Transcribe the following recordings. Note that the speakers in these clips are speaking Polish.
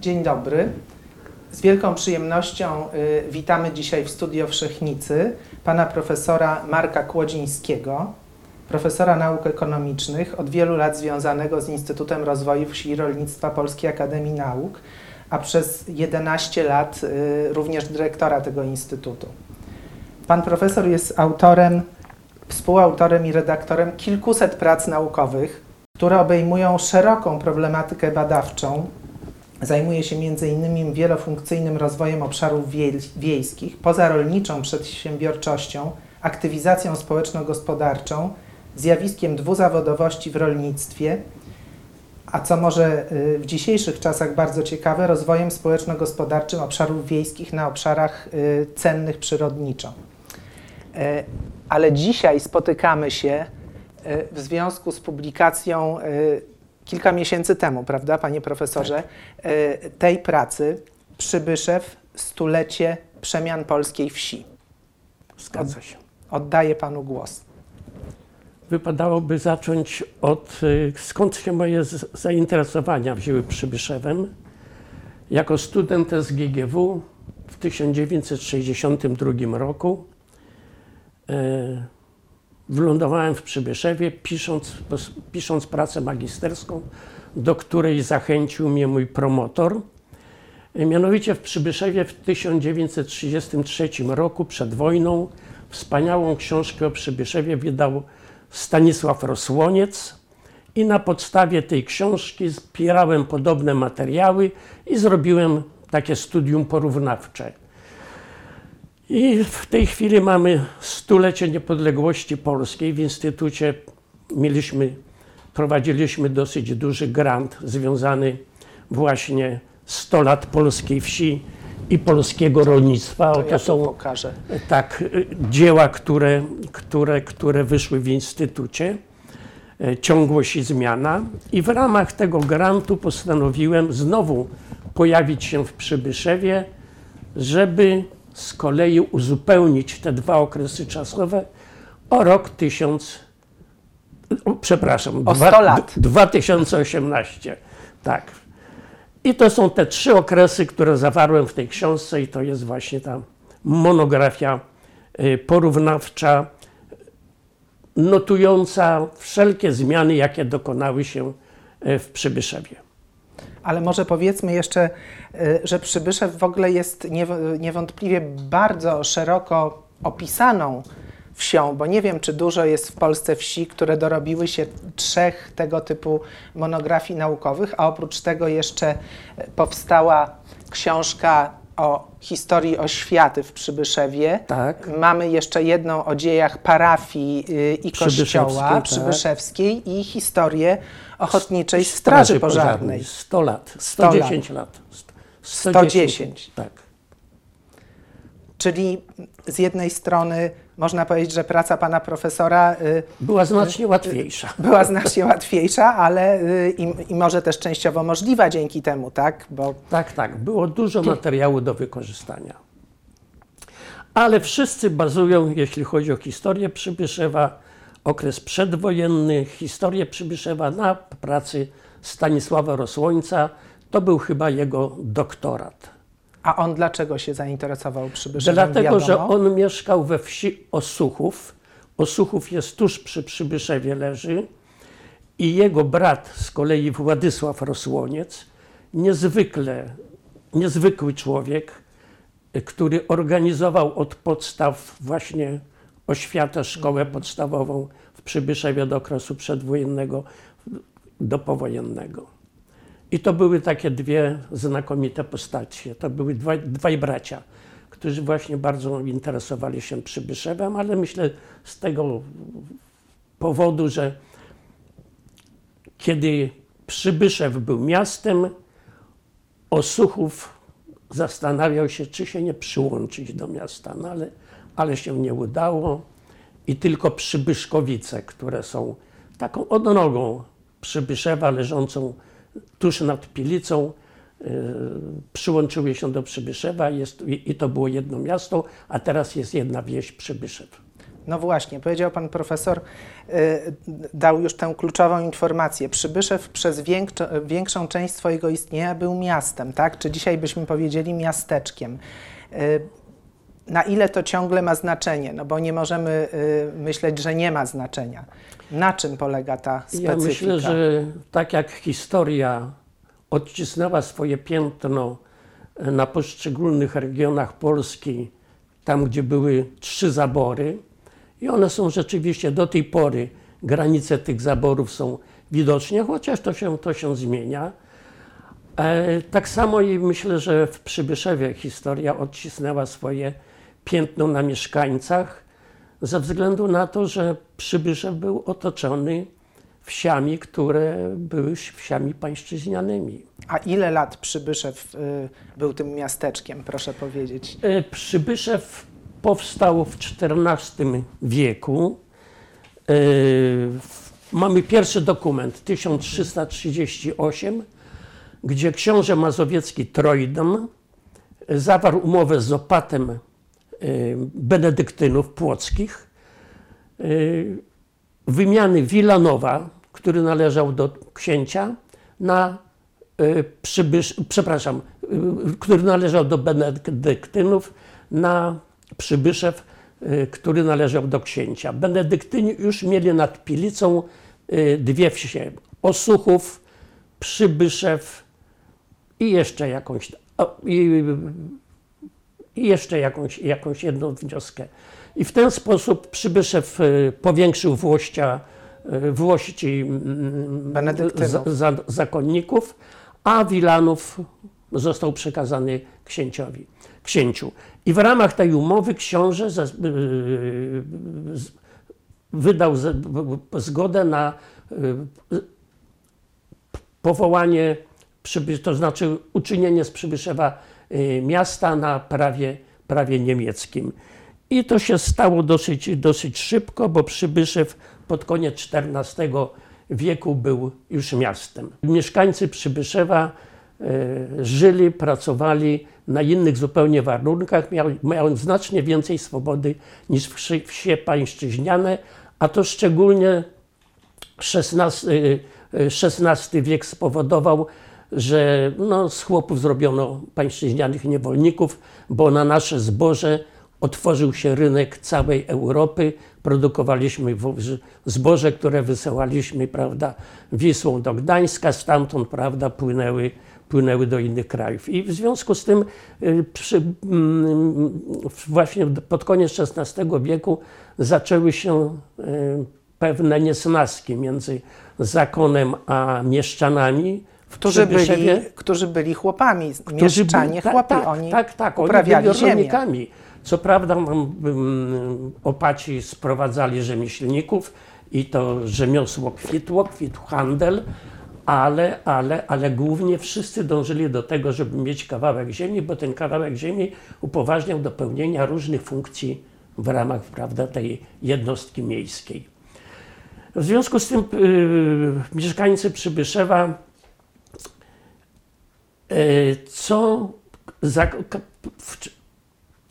Dzień dobry. Z wielką przyjemnością y, witamy dzisiaj w Studio Wszechnicy pana profesora Marka Kłodzińskiego, profesora nauk ekonomicznych, od wielu lat związanego z Instytutem Rozwoju Wsi i Rolnictwa Polskiej Akademii Nauk, a przez 11 lat y, również dyrektora tego instytutu. Pan profesor jest autorem, współautorem i redaktorem kilkuset prac naukowych, które obejmują szeroką problematykę badawczą. Zajmuje się m.in. wielofunkcyjnym rozwojem obszarów wiej- wiejskich, pozarolniczą przedsiębiorczością, aktywizacją społeczno-gospodarczą, zjawiskiem dwuzawodowości w rolnictwie, a co może y, w dzisiejszych czasach bardzo ciekawe, rozwojem społeczno-gospodarczym obszarów wiejskich na obszarach y, cennych przyrodniczo. E, Ale dzisiaj spotykamy się e, w związku z publikacją e, kilka miesięcy temu, prawda, panie profesorze, e, tej pracy Przybyszew stulecie przemian polskiej wsi. Zgadza się. Oddaję panu głos. Wypadałoby zacząć od y, skąd się moje zainteresowania wzięły Przybyszewem. Jako student SGGW w 1962 roku e, wylądowałem w Przybyszewie, pisząc, pisząc pracę magisterską, do której zachęcił mnie mój promotor. E, Mianowicie w Przybyszewie w 1933 roku, przed wojną, wspaniałą książkę o Przybyszewie wydał Stanisław Rosłoniec i na podstawie tej książki zbierałem podobne materiały i zrobiłem takie studium porównawcze. I w tej chwili mamy stulecie niepodległości polskiej. W Instytucie mieliśmy, prowadziliśmy dosyć duży grant związany właśnie 100 lat polskiej wsi i polskiego rolnictwa. To Oto ja są pokażę. tak, y, dzieła, które, które, które wyszły w Instytucie, e, Ciągłość i Zmiana. I w ramach tego grantu postanowiłem znowu pojawić się w Przybyszewie, żeby z kolei uzupełnić te dwa okresy czasowe o rok 1000, o, przepraszam, O dwa- 100 lat. 2018. Tak. I to są te trzy okresy, które zawarłem w tej książce, i to jest właśnie ta monografia y, porównawcza, notująca wszelkie zmiany, jakie dokonały się y, w Przybyszewie. Ale może powiedzmy jeszcze, y, że Przybyszew w ogóle jest niew- niewątpliwie bardzo szeroko opisaną wsią, bo nie wiem, czy dużo jest w Polsce wsi, które dorobiły się trzech tego typu monografii naukowych, a oprócz tego jeszcze y, powstała książka o historii oświaty w Przybyszewie. Tak. Mamy jeszcze jedną o dziejach parafii y, i Przybyszewskiej, kościoła tak. przybyszewskiej i historię Ochotniczej Straży Pożarnej. 100 lat, 100 lat. 110 lat. 110. Tak. Czyli z jednej strony można powiedzieć, że praca pana profesora y, Była znacznie łatwiejsza. była znacznie łatwiejsza, ale y, i, i może też częściowo możliwa dzięki temu, tak? Bo Tak, tak. Było dużo materiału do wykorzystania. Ale wszyscy bazują, jeśli chodzi o historię Przybyszewa, okres przedwojenny, historię Przybyszewa na pracy Stanisława Rosłońca. To był chyba jego doktorat. A on dlaczego się zainteresował przybyszewem? Dlatego, że on mieszkał we wsi Osuchów. Osuchów jest tuż przy Przybyszewie leży i jego brat z kolei Władysław Rosłoniec, niezwykle, niezwykły człowiek, który organizował od podstaw właśnie oświatę, szkołę podstawową w Przybyszewie do okresu przedwojennego do powojennego. I to były takie dwie znakomite postacie. To były dwaj, dwaj bracia, którzy właśnie bardzo interesowali się Przybyszewem, ale myślę z tego powodu, że kiedy Przybyszew był miastem, Osuchów zastanawiał się, czy się nie przyłączyć do miasta, no ale, ale się nie udało i tylko Przybyszkowice, które są taką odnogą Przybyszewa leżącą tuż nad Pilicą, y, przyłączyły się do Przybyszewa jest, i, to było jedno miasto, a teraz jest jedna wieś Przybyszew. No właśnie, powiedział pan profesor, y, dał już tę kluczową informację. Przybyszew przez większą część swojego istnienia był miastem, tak? Czy dzisiaj byśmy powiedzieli miasteczkiem. Na ile to ciągle ma znaczenie? No bo nie możemy y, myśleć, że nie ma znaczenia. Na czym polega ta specyfika? Ja myślę, że tak jak historia odcisnęła swoje piętno e, na poszczególnych regionach Polski, tam gdzie były trzy zabory, i one są rzeczywiście do tej pory, granice tych zaborów są widoczne, chociaż to się, to się zmienia. E, tak samo i myślę, że w Przybyszewie historia odcisnęła swoje piętno na mieszkańcach, ze względu na to, że Przybyszew był otoczony wsiami, które były wsiami pańszczyźnianymi. A ile lat Przybyszew y, był tym miasteczkiem, proszę powiedzieć? E, Przybyszew powstał w XIV wieku. E, Mamy pierwszy dokument 1338, gdzie książę mazowiecki Trojdan zawarł umowę z opatem benedyktynów płockich e, wymiany Wilanowa, który należał do księcia, na e, przybysz, przepraszam, który należał do benedyktynów, na Przybyszew, który należał do księcia. Benedyktyni już mieli nad Pilicą dwie wsie, Osuchów, Przybyszew i jeszcze jakąś, i, i jeszcze jakąś, jakąś jedną wioskę. I w ten sposób Przybyszew e, powiększył włościa, e, włości mm, Benedyktynów. za, za, zakonników, a Wilanów został przekazany księciowi, księciu. I w ramach tej umowy książę za, e, z- wydał z, zgodę na powołanie, to znaczy uczynienie z Przybyszewa y, miasta na prawie, prawie niemieckim. I to się stało dosyć, dosyć szybko, bo Przybyszew pod koniec XIV wieku był już miastem. Mieszkańcy Przybyszewa y, żyli, pracowali na innych zupełnie warunkach, mając znacznie więcej swobody niż wsi, wsie pańszczyźniane, a to szczególnie XVI, y, y, XVI wiek spowodował, że no, z chłopów zrobiono pańszczyźnianych niewolników, bo na nasze zboże otworzył się rynek całej Europy. Produkowaliśmy zboże, które wysyłaliśmy prawda, Wisłą do Gdańska, stamtąd prawda, płynęły, płynęły do innych krajów. I w związku z tym y, przy, mm, właśnie pod koniec XVI wieku zaczęły się y, pewne niesnaski między zakonem a mieszczanami. Którzy byli, którzy byli chłopami, którzy mieszczanie, byli- tak, chłopi, tak, oni tak, tak, oni uprawiali byli ziemię. rolnikami. Co prawda opaci sprowadzali rzemieślników i to rzemiosło kwitło, kwitł handel, ale, ale, ale głównie wszyscy dążyli do tego, żeby mieć kawałek ziemi, bo ten kawałek ziemi upoważniał do pełnienia różnych funkcji w ramach prawda, tej jednostki miejskiej. W związku z tym yy, mieszkańcy Przybyszewa co ka- w-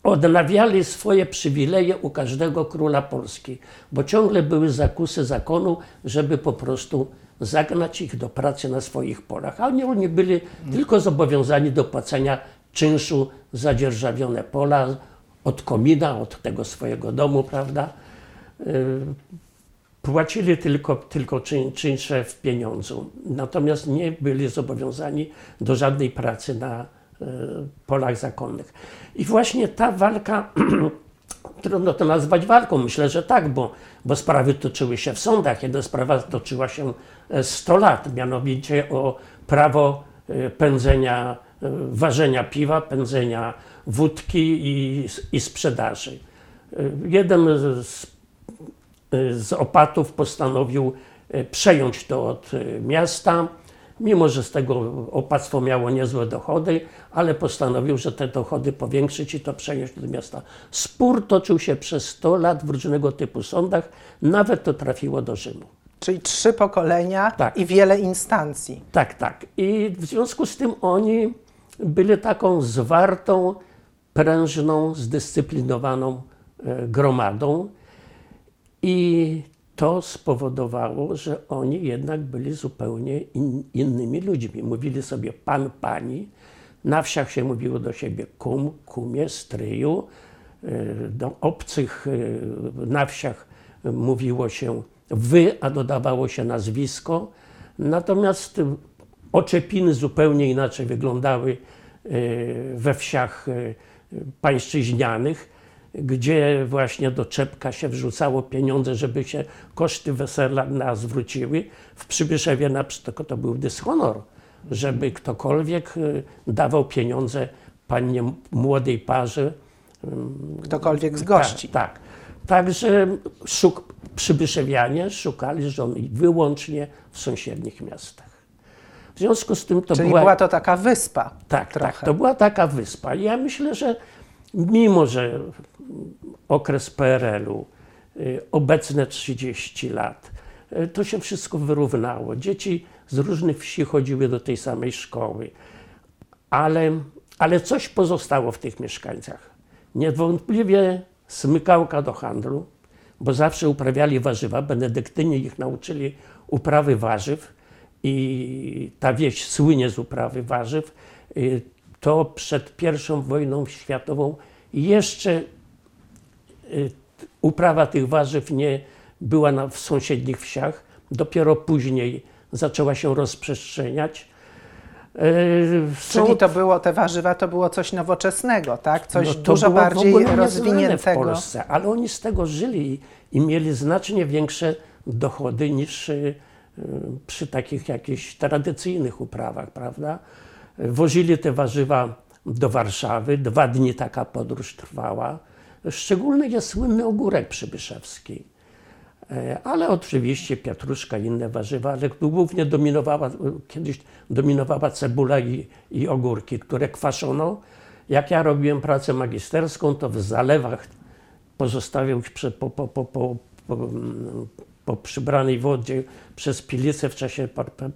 odnawiali swoje przywileje u każdego króla Polski, bo ciągle były zakusy zakonu, żeby po prostu zagnać ich do pracy na swoich polach. A oni, oni byli tylko zobowiązani do płacenia czynszu za dzierżawione pola od komina, od tego swojego domu, prawda? Płacili tylko, tylko czyn, czynsze w pieniądzu. Natomiast nie byli zobowiązani do żadnej pracy na e, polach zakonnych. I właśnie ta walka, trudno to nazwać walką, myślę, że tak, bo, bo sprawy toczyły się w sądach. Jedna sprawa toczyła się e, 100 lat, mianowicie o prawo e, pędzenia, e, ważenia piwa, pędzenia wódki i, i sprzedaży. E, Jeden z z opatów postanowił e, przejąć to od e, miasta, mimo że z tego opactwo miało niezłe dochody, ale postanowił, że te dochody powiększyć i to przejąć do miasta. Spór toczył się przez 100 lat w różnego typu sądach, nawet to trafiło do Rzymu. Czyli trzy pokolenia Tak. i wiele instancji. Tak, tak. I w związku z tym oni byli taką zwartą, prężną, zdyscyplinowaną gromadą. I to spowodowało, że oni jednak byli zupełnie in, innymi ludźmi. Mówili sobie pan, pani. Na wsiach się mówiło do siebie kum, kumie, stryju. E, Do obcych e, na wsiach mówiło się wy, a dodawało się nazwisko. Natomiast oczepiny zupełnie inaczej wyglądały e, we wsiach pańszczyźnianych, gdzie właśnie do czepka się wrzucało pieniądze, żeby się koszty wesela nas zwróciły. W Przybyszewie na przykład to był dyshonor, żeby ktokolwiek e, dawał pieniądze pannie młodej parze, Ktokolwiek z gości. tak, tak. Także szuk, przybyszewianie szukali żon wyłącznie w sąsiednich miastach. W związku z tym to Czyli była, była to taka wyspa. tak, trochę. tak, to była taka wyspa. I ja myślę, że mimo, że okres PRL-u, y, obecne 30 lat, y, to się wszystko wyrównało. Dzieci z różnych wsi chodziły do tej samej szkoły, ale, ale coś pozostało w tych mieszkańcach. Niewątpliwie smykałka do handlu, bo zawsze uprawiali warzywa. Benedyktyni ich nauczyli uprawy warzyw i ta wieś słynie z uprawy warzyw. Y, To przed pierwszą wojną światową jeszcze uprawa tych warzyw nie była na, w sąsiednich wsiach. Dopiero później zaczęła się rozprzestrzeniać. Y, są- Czyli to było, te warzywa to było coś nowoczesnego, tak? Coś no dużo bardziej rozwiniętego. w Polsce, ale oni z tego żyli i mieli znacznie większe dochody niż y, y, przy takich jakichś tradycyjnych uprawach, prawda? Wozili te warzywa do Warszawy, dwa dni taka podróż trwała. Szczególny jest słynny ogórek przybyszewski. E, Ale oczywiście pietruszka i inne warzywa, ale głównie dominowała, kiedyś dominowała cebula i, i ogórki, które kwaszono. Jak ja robiłem pracę magisterską, to w zalewach pozostawiał po, po, po, po, po, po przybranej wodzie przez pilicę w czasie,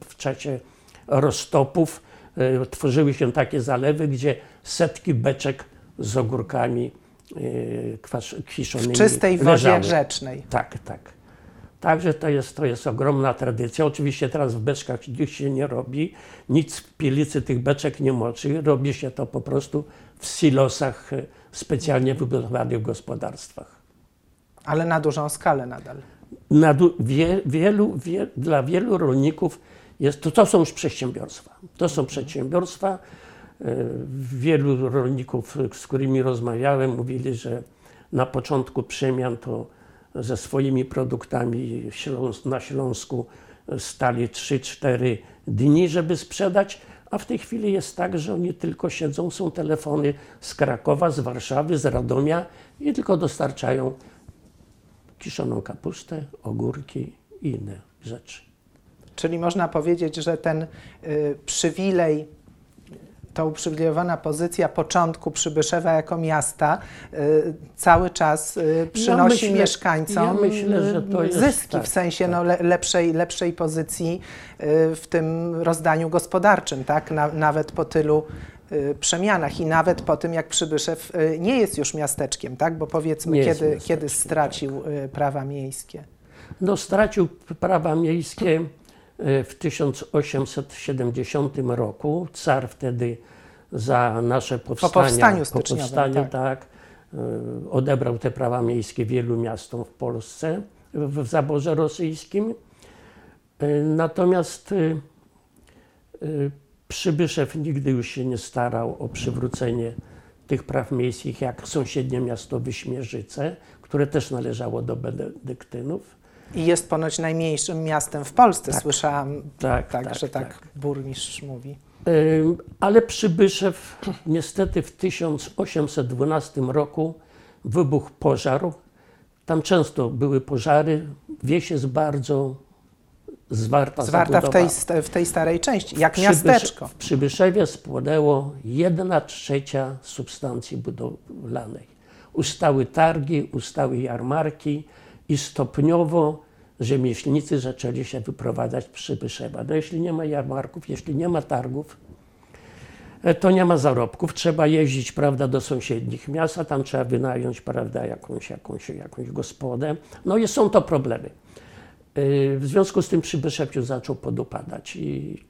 w czasie roztopów e, tworzyły się takie zalewy, gdzie setki beczek z ogórkami e, kwasz, kwiszonymi W czystej wodzie leżały. grzecznej. Tak, tak. Także to jest, to jest ogromna tradycja. Oczywiście teraz w beczkach nic się nie robi, nic w pielicy tych beczek nie moczy. Robi się to po prostu w silosach e, specjalnie wybudowanych w gospodarstwach. Ale na dużą skalę nadal. Na du- wie, wielu, wie, dla wielu rolników jest to, to są już przedsiębiorstwa. To są przedsiębiorstwa. E, Wielu rolników, z którymi rozmawiałem, mówili, że na początku przemian to ze swoimi produktami na Śląsku stali 3-4 dni, żeby sprzedać, a w tej chwili jest tak, że oni tylko siedzą, są telefony z Krakowa, z Warszawy, z Radomia i tylko dostarczają kiszoną kapustę, ogórki i inne rzeczy. Czyli można powiedzieć, że ten y, przywilej, ta uprzywilejowana pozycja początku Przybyszewa jako miasta y, cały czas y, przynosi myślę- mieszkańcom ja myślę, że to jest zyski, tak, w sensie tak. no, le, lepszej, lepszej pozycji y, w tym rozdaniu gospodarczym, tak? Na, nawet po tylu przemianach i nawet po tym, jak Przybyszew nie jest już miasteczkiem, tak? Bo powiedzmy, Nie kiedy, kiedy stracił y, prawa miejskie. No, stracił prawa miejskie w 1870 roku. Car wtedy za nasze powstania, powstaniu po powstaniu, tak. tak, e, odebrał te prawa miejskie wielu miastom w Polsce w, zaborze rosyjskim. E, Natomiast e, e, Przybyszew nigdy już się nie starał o przywrócenie tych praw miejskich, jak sąsiednie miasto Wyśmierzyce, które też należało do benedyktynów. I jest ponoć najmniejszym miastem w Polsce, Tak. słyszałam Tak, tak, tak, że tak, tak. burmistrz mówi. Ym, Ale Przybyszew niestety w 1812 roku wybuchł pożar. Tam często były pożary. Wieś jest bardzo zwarta, Zwarta w tej, w tej starej części, jak Przybysze- miasteczko. W Przybyszewie spłonęło 1 trzecia substancji budowlanej. Ustały targi, ustały jarmarki i stopniowo rzemieślnicy zaczęli się wyprowadzać Przybyszewa. No jeśli nie ma jarmarków, jeśli nie ma targów, e, to nie ma zarobków. Trzeba jeździć prawda, do sąsiednich miast, a tam trzeba wynająć prawda, jakąś, jakąś, jakąś gospodę. No i są to problemy. E, W związku z tym Przybyszew już zaczął podupadać i,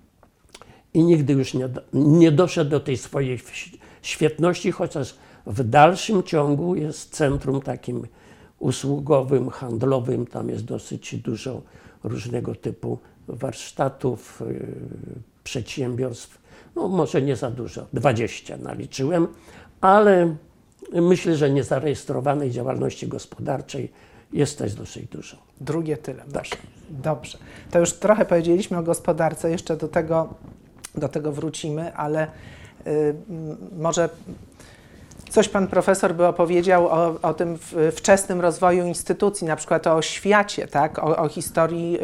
i nigdy już nie, nie doszedł do tej swojej świetności, chociaż w dalszym ciągu jest centrum takim usługowym, handlowym. Tam jest dosyć dużo różnego typu warsztatów, yy, przedsiębiorstw. No może nie za dużo, 20 naliczyłem, ale myślę, że niezarejestrowanej działalności gospodarczej jest też dosyć dużo. Drugie tyle. Tak. Dobrze. To już trochę powiedzieliśmy o gospodarce, jeszcze do tego, do tego wrócimy, ale y, może coś pan profesor by opowiedział o, o tym wczesnym rozwoju instytucji, na przykład o oświacie, tak? o, o historii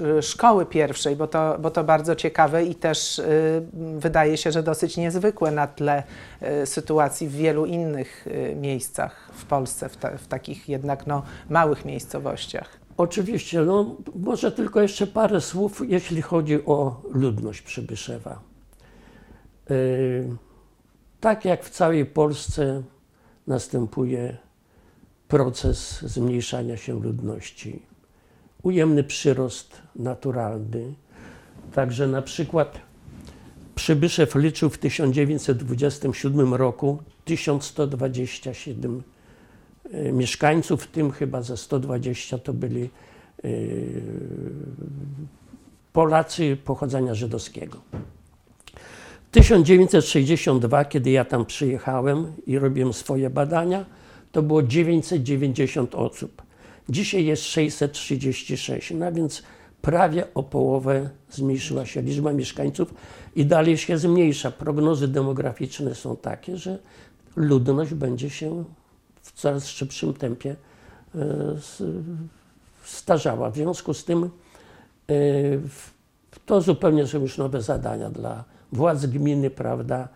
y, y, szkoły pierwszej, bo to, bo to bardzo ciekawe i też y, wydaje się, że dosyć niezwykłe na tle sytuacji w wielu innych miejscach w Polsce, w, ta, w takich jednak no, małych miejscowościach. Oczywiście, no może tylko jeszcze parę słów, jeśli chodzi o ludność Przybyszewa. Yy, tak jak w całej Polsce następuje proces zmniejszania się ludności. Ujemny przyrost naturalny. Także na przykład Przybyszew liczył w 1927 roku 1127 e, mieszkańców, w tym chyba ze 120 to byli e, Polacy pochodzenia żydowskiego. 1962, kiedy ja tam przyjechałem i robiłem swoje badania, to było 990 osób. Dzisiaj jest 636, no więc prawie o połowę zmniejszyła się liczba mieszkańców i dalej się zmniejsza. Prognozy demograficzne są takie, że ludność będzie się w coraz szybszym tempie e, starzała. W związku z tym e, to zupełnie są już nowe zadania dla władz gminy, prawda?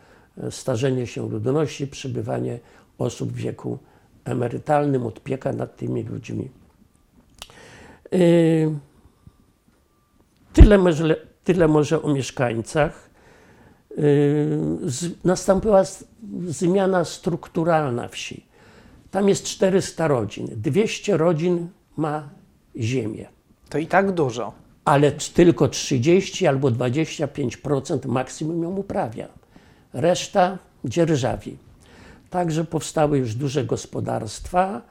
Starzenie się ludności, przybywanie osób w wieku emerytalnym, opieka nad tymi ludźmi. E, Tyle może, tyle może o mieszkańcach. Z, nastąpiła zmiana strukturalna wsi. Tam jest 400 rodzin. 200 rodzin ma ziemię, To i tak dużo. Ale tylko 30 albo 25% maksimum ją uprawia. Reszta dzierżawi. Także powstały już duże gospodarstwa,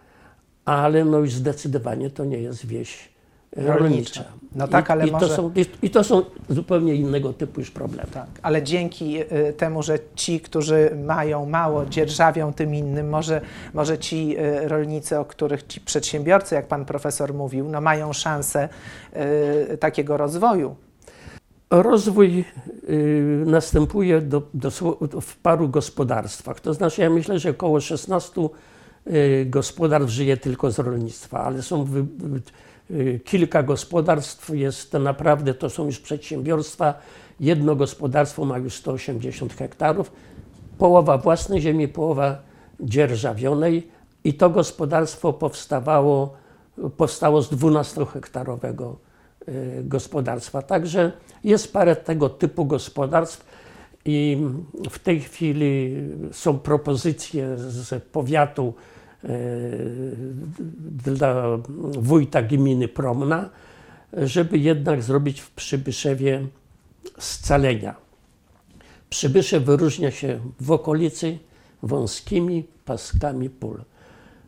ale no już zdecydowanie to nie jest wieś e, rolnicza. No tak, I, ale i, może- to są, i, to są zupełnie innego typu już problemy. Tak, ale dzięki y, temu, że ci, którzy mają mało, dzierżawią tym innym, może, może ci y, rolnicy, o których ci przedsiębiorcy, jak pan profesor mówił, no mają szansę y, takiego rozwoju. Rozwój następuje do, dosło- w paru gospodarstwach. To znaczy, ja myślę, że około 16 y, gospodarstw żyje tylko z rolnictwa, ale są wy, kilka gospodarstw, jest naprawdę, to są już przedsiębiorstwa. Jedno gospodarstwo ma już 180 hektarów, połowa własnej ziemi, połowa dzierżawionej i to gospodarstwo powstawało, powstało z 12-hektarowego y, gospodarstwa. Także jest parę tego typu gospodarstw i w tej chwili są propozycje z powiatu y, dla wójta gminy Promna, żeby jednak zrobić w Przybyszewie scalenia. Przybyszew wyróżnia się w okolicy wąskimi paskami pól.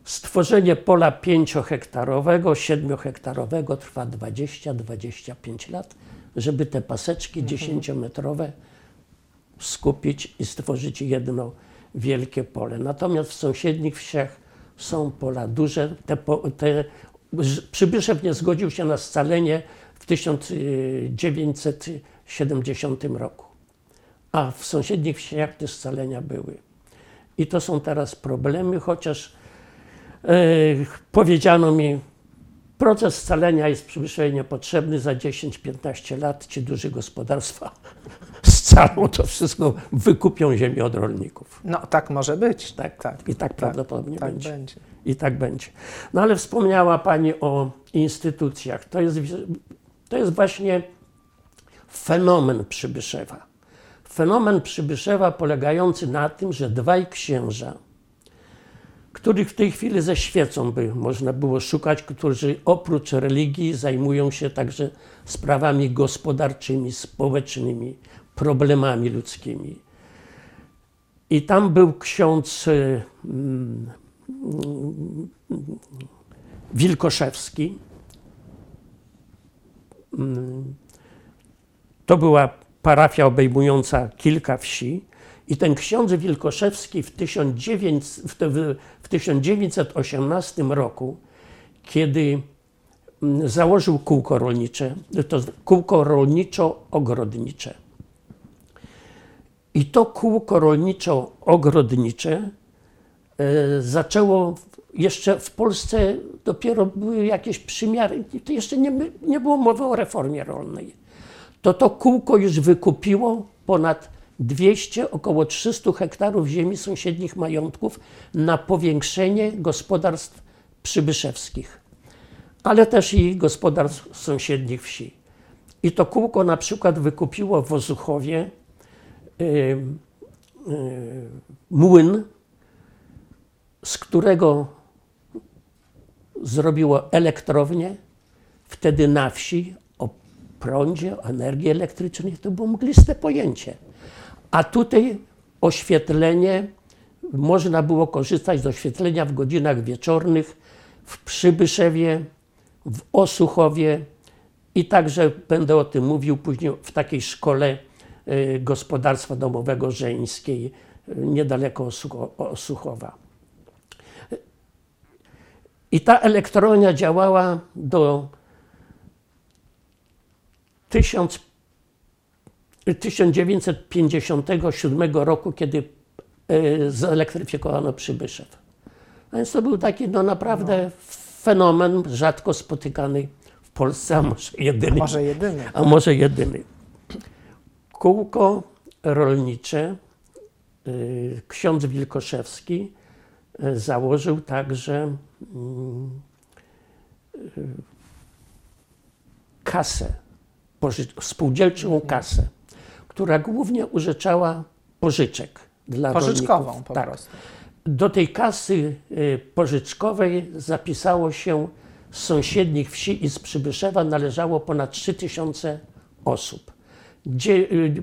Stworzenie pola 5-hektarowego, 7-hektarowego trwa 20-25 lat, żeby te paseczki 10-metrowe skupić i stworzyć jedno wielkie pole. Natomiast w sąsiednich wsiach są pola duże. Te, te, Przybyszew nie zgodził się na scalenie w 1970 roku, a w sąsiednich wsiach te scalenia były. I to są teraz problemy, chociaż e, powiedziano mi proces scalenia jest Przybyszowie niepotrzebny. Za 10-15 lat ci duże gospodarstwa scalą to wszystko, wykupią ziemię od rolników. No tak może być. Tak, tak. I tak prawdopodobnie tak będzie. będzie. I tak będzie. No ale wspomniała Pani o instytucjach. To jest, to jest właśnie fenomen Przybyszewa. Fenomen Przybyszewa polegający na tym, że dwaj księża, których w tej chwili ze świecą by można było szukać, którzy oprócz religii zajmują się także sprawami gospodarczymi, społecznymi, problemami ludzkimi. I tam był ksiądz y, mm, Wilkoszewski. Mm, To była parafia obejmująca kilka wsi. I ten ksiądz Wilkoszewski w, 1900, w te- w- w 1918 roku, kiedy mm, założył kółko rolnicze, to kółko rolniczo-ogrodnicze. I to kółko rolniczo-ogrodnicze e, zaczęło jeszcze w Polsce dopiero były jakieś przymiary, to jeszcze nie, nie było mowy o reformie rolnej. To to kółko już wykupiło ponad 200, około 300 hektarów ziemi sąsiednich majątków na powiększenie gospodarstw przybyszewskich, ale też i gospodarstw sąsiednich wsi. I to kółko na przykład wykupiło w Ozuchowie y, y, młyn, z którego zrobiło elektrownię. Wtedy na wsi o prądzie, o energii elektrycznej to było mgliste pojęcie. A tutaj oświetlenie, można było korzystać z oświetlenia w godzinach wieczornych w Przybyszewie, w Osuchowie i także będę o tym mówił później w takiej szkole y, gospodarstwa domowego żeńskiej y, niedaleko Osucho- Osuchowa. I ta elektrownia działała do 1000 1957 roku, kiedy e, zelektryfikowano Przybyszew. A więc to był taki no, naprawdę fenomen rzadko spotykany w Polsce, a może jedyny. Może jedyny. A może jedyny. Kółko rolnicze y, ksiądz Wilkoszewski y, założył także mm, kasę, spółdzielczą kasę, która głównie użyczała pożyczek dla Pożyczkową rolników. po tak. prostu. Do tej kasy y, pożyczkowej zapisało się z sąsiednich wsi i z Przybyszewa należało ponad 3000 osób. Gdzie y,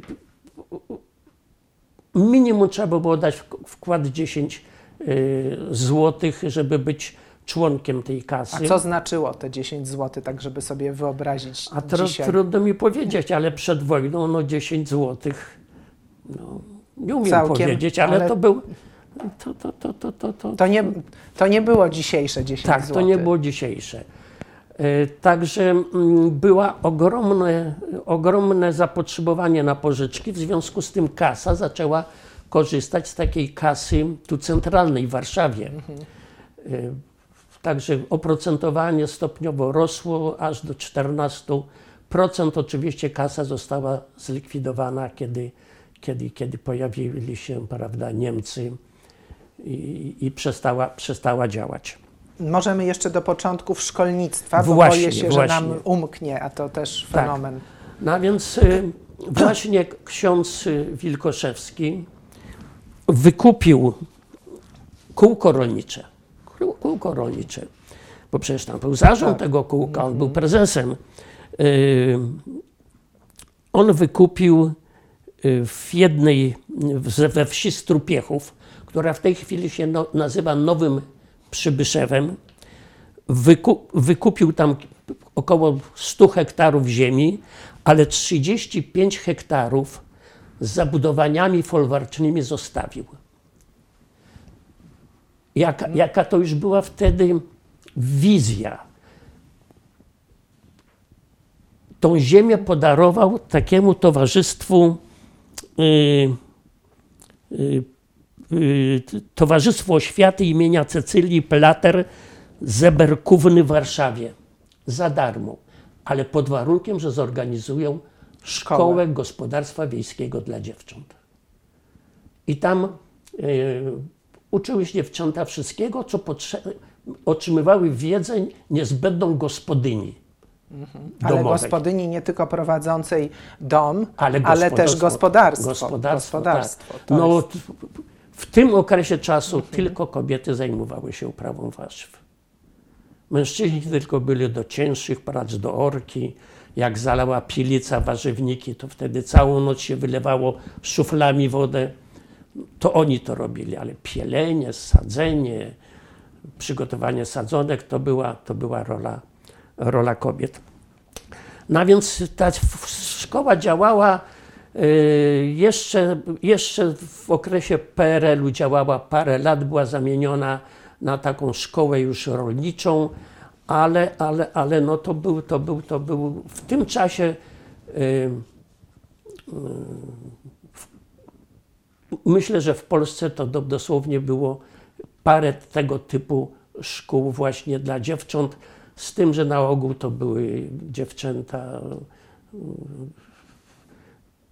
minimum trzeba było dać wk- wkład 10 y, złotych, żeby być członkiem tej kasy. A co znaczyło te 10 zł, tak żeby sobie wyobrazić A tro, dzisiaj? trudno mi powiedzieć, ale przed wojną no 10 złotych, no, nie umiem Całkiem, powiedzieć, ale, ale- to był, to, to, to, to, to, to, To nie, to nie było dzisiejsze 10 Tak, zł. to nie było dzisiejsze. E, Także mm, była ogromne, ogromne zapotrzebowanie na pożyczki, w związku z tym kasa zaczęła korzystać z takiej kasy tu centralnej w Warszawie. E, Także oprocentowanie stopniowo rosło aż do 14%. Oczywiście kasa została zlikwidowana, kiedy, kiedy, kiedy pojawili się prawda, Niemcy i, i przestała, przestała działać. Możemy jeszcze do początków szkolnictwa, bo Właśnie, boję się, że właśnie. nam umknie, a to też Tak. fenomen. No a więc y, właśnie ksiądz y, Wilkoszewski wykupił kółko rolnicze. Kół- Kółko rolnicze, bo przecież tam był zarząd Tak. tego kółka, on był prezesem. Y, on wykupił y, w jednej, we wsi Strupiechów, która w tej chwili się no, nazywa Nowym Przybyszewem, wyku, wykupił tam około 100 hektarów ziemi, ale 35 hektarów z zabudowaniami folwarcznymi zostawił. Jaka, jaka to już była wtedy wizja. Tą ziemię podarował takiemu towarzystwu, y, y, y, Towarzystwo Oświaty imienia Cecylii Plater Zeberkówny w Warszawie. za darmo, ale pod warunkiem, że zorganizują szkołę, Szkołę. gospodarstwa wiejskiego dla dziewcząt. I tam uczyły się dziewczęta wszystkiego, co otrzymywały wiedzę niezbędną gospodyni. Ale domowej. gospodyni nie tylko prowadzącej dom, Ale, ale, też gospodarstwo. Gospodarstwo, Gospodarstwo, tak. No, jest- w tym okresie czasu tylko kobiety zajmowały się uprawą warzyw. Mężczyźni tylko byli do cięższych prac, do orki. Jak zalała pilica warzywniki, to wtedy całą noc się wylewało szuflami wodę. To oni to robili, ale pielenie, sadzenie, przygotowanie sadzonek to była, to była rola, rola kobiet. No więc ta szkoła działała y, jeszcze, jeszcze w okresie PRL-u działała parę lat, była zamieniona na taką szkołę już rolniczą, ale, ale, ale no to był, to był, to był w tym czasie y, y, w- myślę, że w Polsce to do, dosłownie było parę tego typu szkół właśnie dla dziewcząt, z tym, że na ogół to były dziewczęta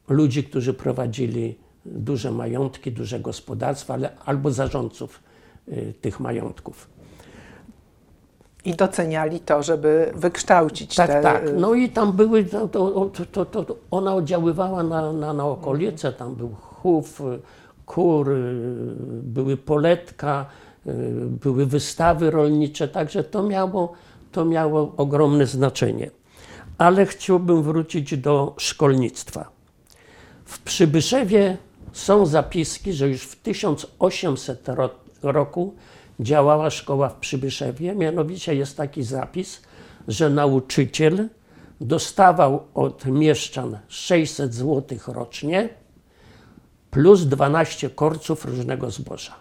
ludzi, którzy prowadzili duże majątki, duże gospodarstwa, ale, albo zarządców y, tych majątków. I doceniali to, żeby wykształcić Tak, te... tak. No i tam były, to, to, to, to, to ona oddziaływała na, na, na okolice, tam był y, kur, były poletka, były wystawy rolnicze, także to miało, to miało ogromne znaczenie. Ale chciałbym wrócić do szkolnictwa. W Przybyszewie są zapiski, że już w 1800 ro- roku działała szkoła w Przybyszewie. Mianowicie jest taki zapis, że nauczyciel dostawał od mieszczan 600 zł rocznie plus 12 korców różnego zboża.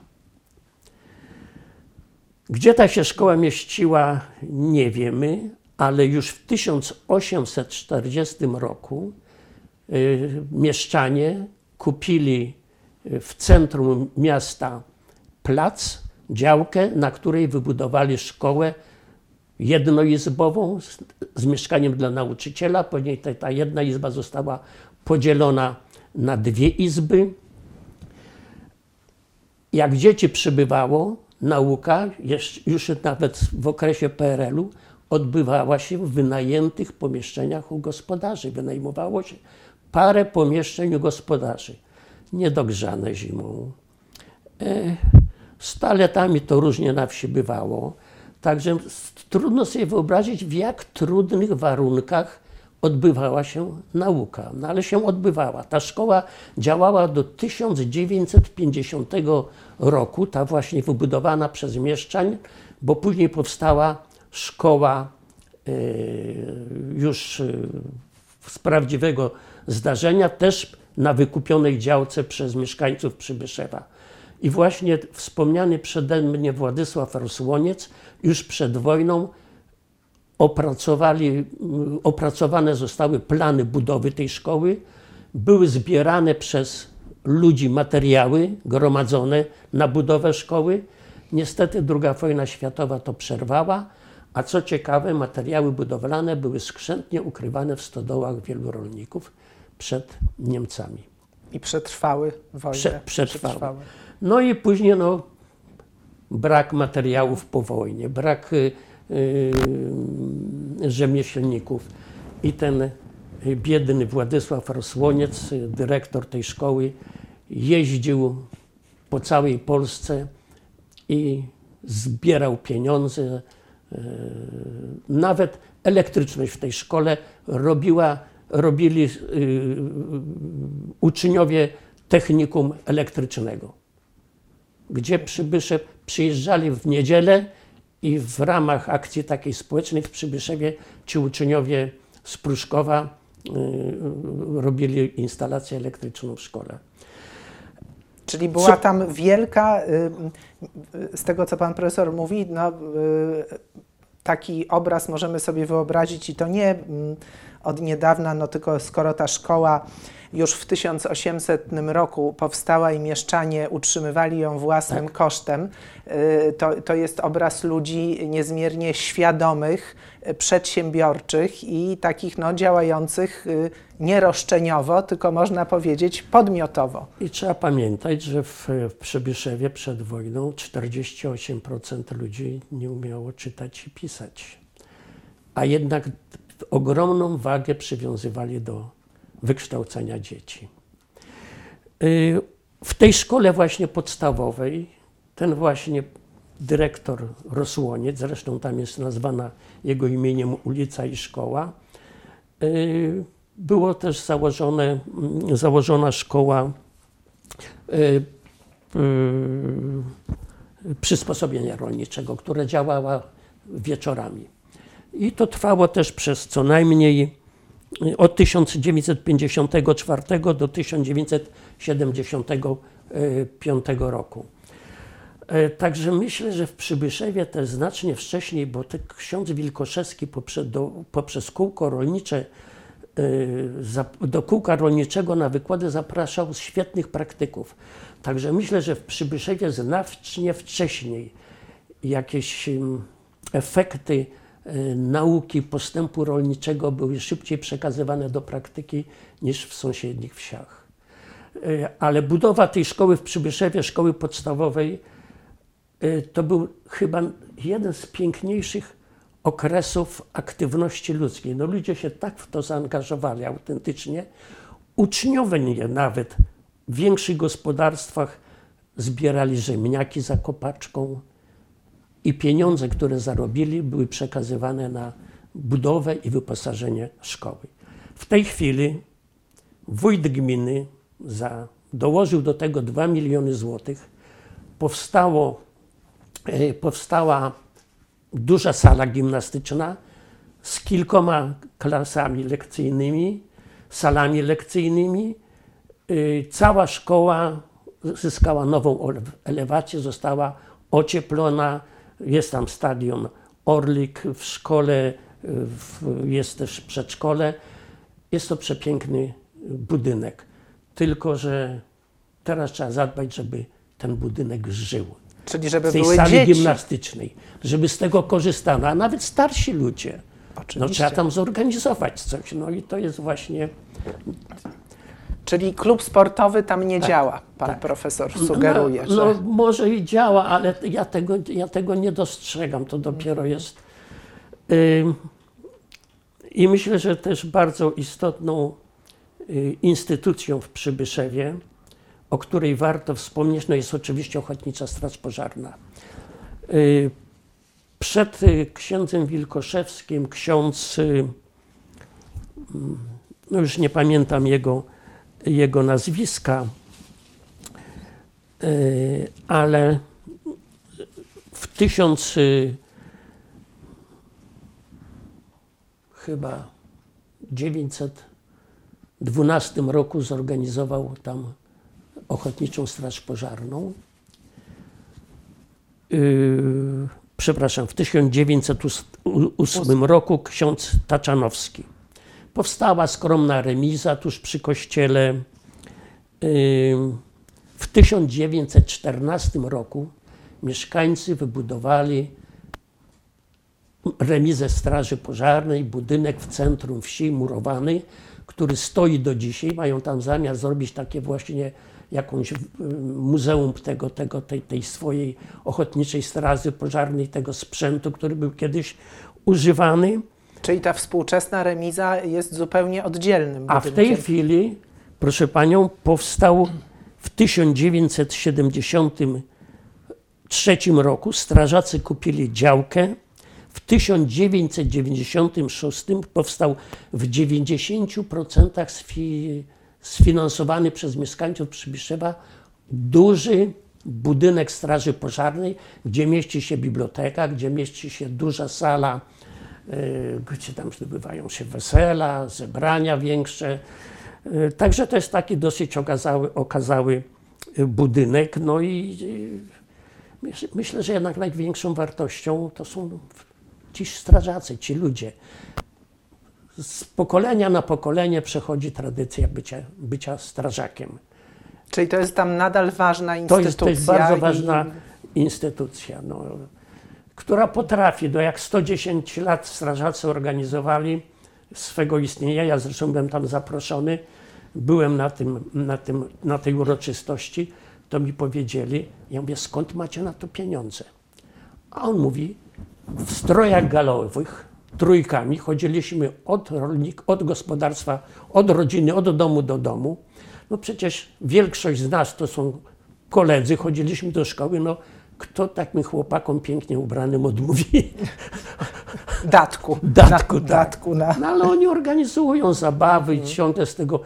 Gdzie ta się szkoła mieściła, nie wiemy, ale już w 1840 roku y, mieszczanie kupili y, w centrum miasta plac, działkę, na której wybudowali szkołę jednoizbową z, z mieszkaniem dla nauczyciela. Później ta, ta jedna izba została podzielona na dwie izby. Jak dzieci przybywało, nauka, już nawet w okresie PRL-u, odbywała się w wynajętych pomieszczeniach u gospodarzy. Wynajmowało się parę pomieszczeń u gospodarzy, niedogrzane zimą. E, z toaletami to różnie na wsi bywało. Także trudno sobie wyobrazić, w jak trudnych warunkach odbywała się nauka. No ale się odbywała. Ta szkoła działała do 1950 roku, ta właśnie wybudowana przez mieszczań, bo później powstała szkoła e, już e, z prawdziwego zdarzenia, też na wykupionej działce przez mieszkańców Przybyszewa. I właśnie wspomniany przede mnie Władysław Rosłoniec już przed wojną opracowali, opracowane zostały plany budowy tej szkoły, były zbierane przez ludzi materiały gromadzone na budowę szkoły. Niestety II wojna światowa to przerwała, a co ciekawe, materiały budowlane były skrzętnie ukrywane w stodołach wielu rolników przed Niemcami. I przetrwały wojnę. Prze- przetrwały. No i później no, brak materiałów po wojnie, brak y, rzemieślników. I ten y, biedny Władysław Rosłoniec, y, dyrektor tej szkoły, jeździł po całej Polsce i zbierał pieniądze. y, Nawet elektryczność w tej szkole robiła, robili uczniowie technikum elektrycznego gdzie Przybyszew przyjeżdżali w niedzielę i w ramach akcji takiej społecznej w Przybyszewie ci uczniowie z Pruszkowa y, robili instalację elektryczną w szkole. Czyli była Co- tam wielka, y, y, z tego co pan profesor mówi, no, y, taki obraz możemy sobie wyobrazić i to nie mm, od niedawna, no tylko skoro ta szkoła już w 1800 roku powstała i mieszczanie utrzymywali ją własnym kosztem. Y, To, to jest obraz ludzi niezmiernie świadomych, y, przedsiębiorczych i takich no, działających y, nie roszczeniowo, tylko można powiedzieć podmiotowo. I trzeba pamiętać, że w, w Przybyszewie przed wojną 48% ludzi nie umiało czytać i pisać. A jednak ogromną wagę przywiązywali do wykształcenia dzieci. Y, W tej szkole właśnie podstawowej ten właśnie dyrektor Rosłoniec, zresztą tam jest nazwana jego imieniem ulica i szkoła, y, było też założone, mm, założona szkoła y, przysposobienia rolniczego, która działała wieczorami. I to trwało też przez co najmniej od 1954 do 1975 roku. E, Także myślę, że w Przybyszewie też znacznie wcześniej, bo ten ksiądz Wilkoszewski poprzez, do, poprzez kółko rolnicze, e, do kółka rolniczego na wykłady zapraszał świetnych praktyków. Także myślę, że w Przybyszewie znacznie wcześniej jakieś efekty e, nauki, postępu rolniczego były szybciej przekazywane do praktyki niż w sąsiednich wsiach. E, Ale budowa tej szkoły w Przybyszewie, szkoły podstawowej, e, to był chyba jeden z piękniejszych okresów aktywności ludzkiej. No ludzie się tak w to zaangażowali autentycznie. Uczniowie nawet w większych gospodarstwach zbierali ziemniaki za kopaczką i pieniądze, które zarobili, były przekazywane na budowę i wyposażenie szkoły. W tej chwili wójt gminy za, dołożył do tego 2 miliony złotych. Powstało, e, powstała duża sala gimnastyczna z kilkoma klasami lekcyjnymi, salami lekcyjnymi. Y, Cała szkoła zyskała nową elewację, została ocieplona. Jest tam stadion Orlik w szkole, y, w, jest też przedszkole. Jest to przepiękny budynek. Tylko, że teraz trzeba zadbać, żeby ten budynek żył. Czyli żeby W tej były sali dzieci. gimnastycznej, żeby z tego korzystano, a nawet starsi ludzie. No, trzeba tam zorganizować coś. No i to jest właśnie Czyli klub sportowy tam nie działa, pan tak. profesor sugeruje, no, no, że... może i działa, ale ja tego, ja tego nie dostrzegam. To dopiero jest. I myślę, że też bardzo istotną y, instytucją w Przybyszewie, o której warto wspomnieć, no jest oczywiście Ochotnicza Straż Pożarna. Y, Przed y, księdzem Wilkoszewskim ksiądz, mm, no już nie pamiętam jego, jego nazwiska, y, ale w tysiąc chyba 912 roku zorganizował tam Ochotniczą Straż Pożarną. Yy, przepraszam, w 1908 roku ksiądz Taczanowski. Powstała skromna remiza tuż przy kościele. W 1914 roku mieszkańcy wybudowali remizę Straży Pożarnej, budynek w centrum wsi murowany, który stoi do dzisiaj. Mają tam zamiar zrobić takie właśnie jakąś muzeum tego, tego, tej, tej swojej ochotniczej straży pożarnej, tego sprzętu, który był kiedyś używany. Czyli ta współczesna remiza jest zupełnie oddzielnym A w tej chwili, proszę panią, powstał w 1973 roku. Strażacy kupili działkę. W 1996 powstał w 90% sfi, sfinansowany przez mieszkańców Przybyszewa duży budynek Straży Pożarnej, gdzie mieści się biblioteka, gdzie mieści się duża sala, gdzie tam odbywają się wesela, zebrania większe. Y, Także to jest taki dosyć okazały, okazały y, budynek. No i y, myśl- myślę, że jednak największą wartością to są ci strażacy, ci ludzie. z pokolenia na pokolenie przechodzi tradycja bycia, bycia strażakiem. Czyli to jest tam nadal ważna To instytucja. jest, to jest bardzo i- ważna instytucja, no, która potrafi, no jak 110 lat strażacy organizowali swego istnienia, ja zresztą byłem tam zaproszony, byłem na, tym, na, tym, na tej uroczystości, to mi powiedzieli, ja mówię, skąd macie na to pieniądze? A on mówi, w strojach galowych, trójkami, chodziliśmy od, rolnik, od gospodarstwa, od rodziny, od domu do domu. No przecież większość z nas to są koledzy, chodziliśmy do szkoły, no kto takim chłopakom pięknie ubranym odmówi? Datku. Datku, tak. datku na... No ale oni organizują zabawy i ciągle z tego.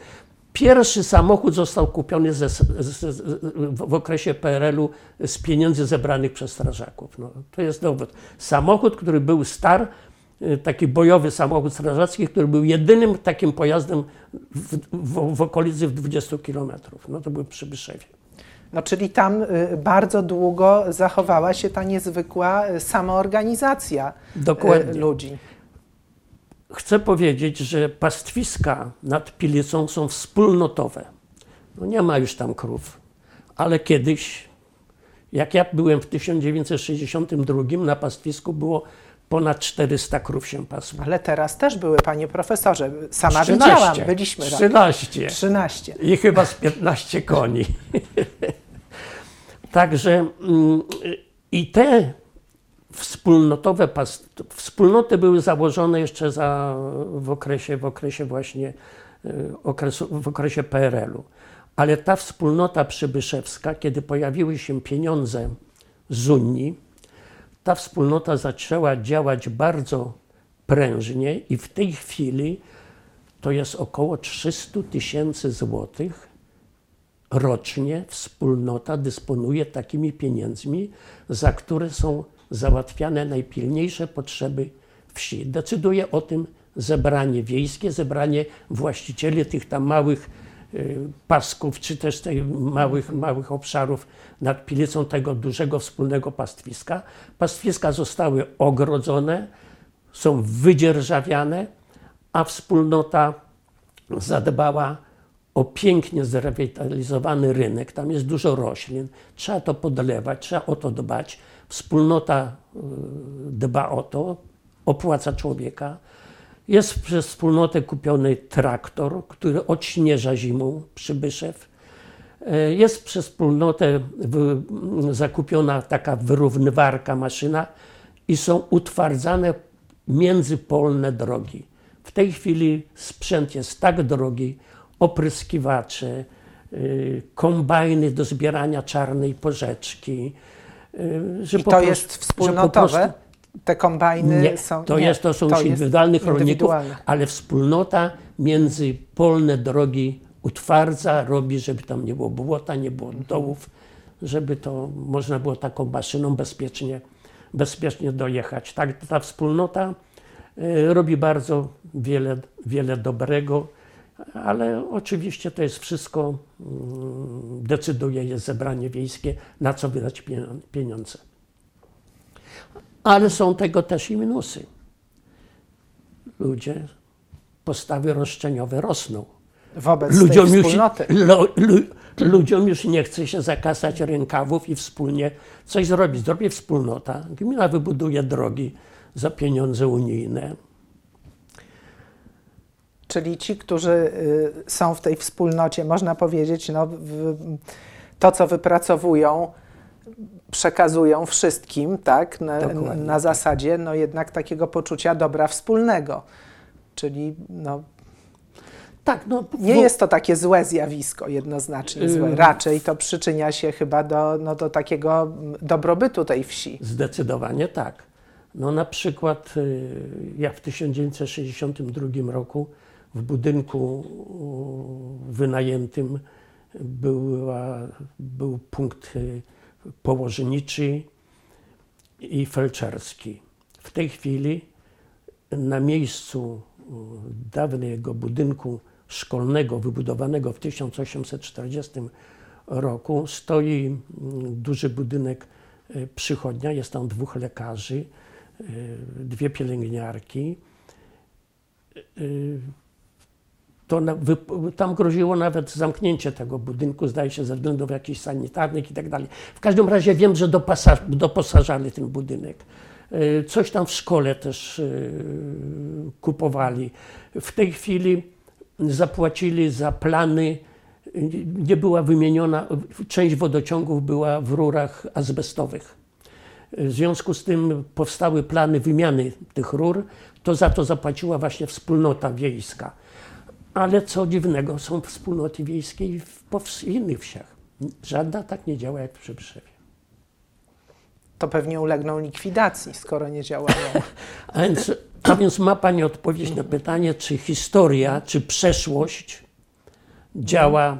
Pierwszy samochód został kupiony ze, z, z, w okresie PRL-u z pieniędzy zebranych przez strażaków. No, to jest dowód. Samochód, który był star, y, taki bojowy samochód strażacki, który był jedynym takim pojazdem w, w, w okolicy w 20 kilometrów. No to był przy Byszewie. No, czyli tam y, bardzo długo zachowała się ta niezwykła y, samoorganizacja y, Dokładnie. ludzi. Chcę powiedzieć, że pastwiska nad Pilicą są wspólnotowe. No nie ma już tam krów, ale kiedyś, jak ja byłem w 1962, na pastwisku było ponad 400 krów się pasło. Ale teraz też były, panie profesorze. Sama widziałam, byliśmy razem. 13. 13. I chyba z 15 koni. Także mm, i te wspólnotowe wspólnoty były założone jeszcze za, w, okresie, w okresie właśnie y, okresu, w okresie PRL-u. Ale ta wspólnota przybyszewska, kiedy pojawiły się pieniądze z Unii, ta wspólnota zaczęła działać bardzo prężnie i w tej chwili to jest około 300 tysięcy złotych rocznie wspólnota dysponuje takimi pieniędzmi, za które są załatwiane najpilniejsze potrzeby wsi. Decyduje o tym zebranie wiejskie, zebranie właścicieli tych tam małych pasków, czy też tych małych, małych obszarów nad Pilicą tego dużego wspólnego pastwiska. Pastwiska zostały ogrodzone, są wydzierżawiane, a wspólnota zadbała o pięknie zrewitalizowany rynek. Tam jest dużo roślin, trzeba to podlewać, trzeba o to dbać. Wspólnota y, dba o to, opłaca człowieka. Jest przez wspólnotę kupiony traktor, który odśnieża zimą Przybyszew. E, Jest przez wspólnotę zakupiona taka wyrównywarka, maszyna i są utwardzane międzypolne drogi. W tej chwili sprzęt jest tak drogi, opryskiwacze, y, kombajny do zbierania czarnej porzeczki, y, że I po to prostu- jest po wspólnotowe? Te kombajny nie, są. to, nie, jest, to są już jest indywidualnych rolników, ale wspólnota międzypolne drogi utwardza, robi, żeby tam nie było błota, nie było dołów, żeby to można było taką maszyną bezpiecznie, bezpiecznie dojechać. Tak, ta wspólnota y, robi bardzo wiele, wiele dobrego, ale oczywiście to jest wszystko, mm, decyduje jest zebranie wiejskie, na co wydać pienią- pieniądze. Ale są tego też i minusy. Ludzie, postawy roszczeniowe rosną. Wobec Ludziom tej już, wspólnoty. lu, lu, ludziom już nie chce się zakasać rękawów i wspólnie coś zrobić. Zrobi wspólnota, gmina wybuduje drogi za pieniądze unijne. Czyli ci, którzy y, są w tej wspólnocie, można powiedzieć, no, to, co wypracowują, przekazują wszystkim, tak? Na, na tak. zasadzie no, jednak takiego poczucia dobra wspólnego. Czyli no, Tak, no, nie wo- jest to takie złe zjawisko, jednoznacznie złe. Raczej to przyczynia się chyba do, no, do takiego mm, dobrobytu tej wsi. Zdecydowanie tak. No na przykład y, ja w 1962 roku w budynku y, wynajętym była, był punkt y, położniczy i felczerski. W tej chwili na miejscu y, dawnego budynku szkolnego wybudowanego w 1840 roku stoi mm, duży budynek y, przychodnia, jest tam dwóch lekarzy, y, dwie pielęgniarki. Y, to tam groziło nawet zamknięcie tego budynku, zdaje się, ze względów jakichś sanitarnych i tak dalej. W każdym razie wiem, że doposażali ten budynek. Y, Coś tam w szkole też y, kupowali. W tej chwili zapłacili za plany, y, nie była wymieniona, część wodociągów była w rurach azbestowych. W związku z tym powstały plany wymiany tych rur, to za to zapłaciła właśnie wspólnota wiejska. Ale co dziwnego, są wspólnoty wiejskie i w pows- innych wsiach. Żadna tak nie działa jak w Przybyszewie. To pewnie ulegną likwidacji, skoro nie działają. A więc, a więc ma Pani odpowiedź na pytanie, czy historia, czy przeszłość działa.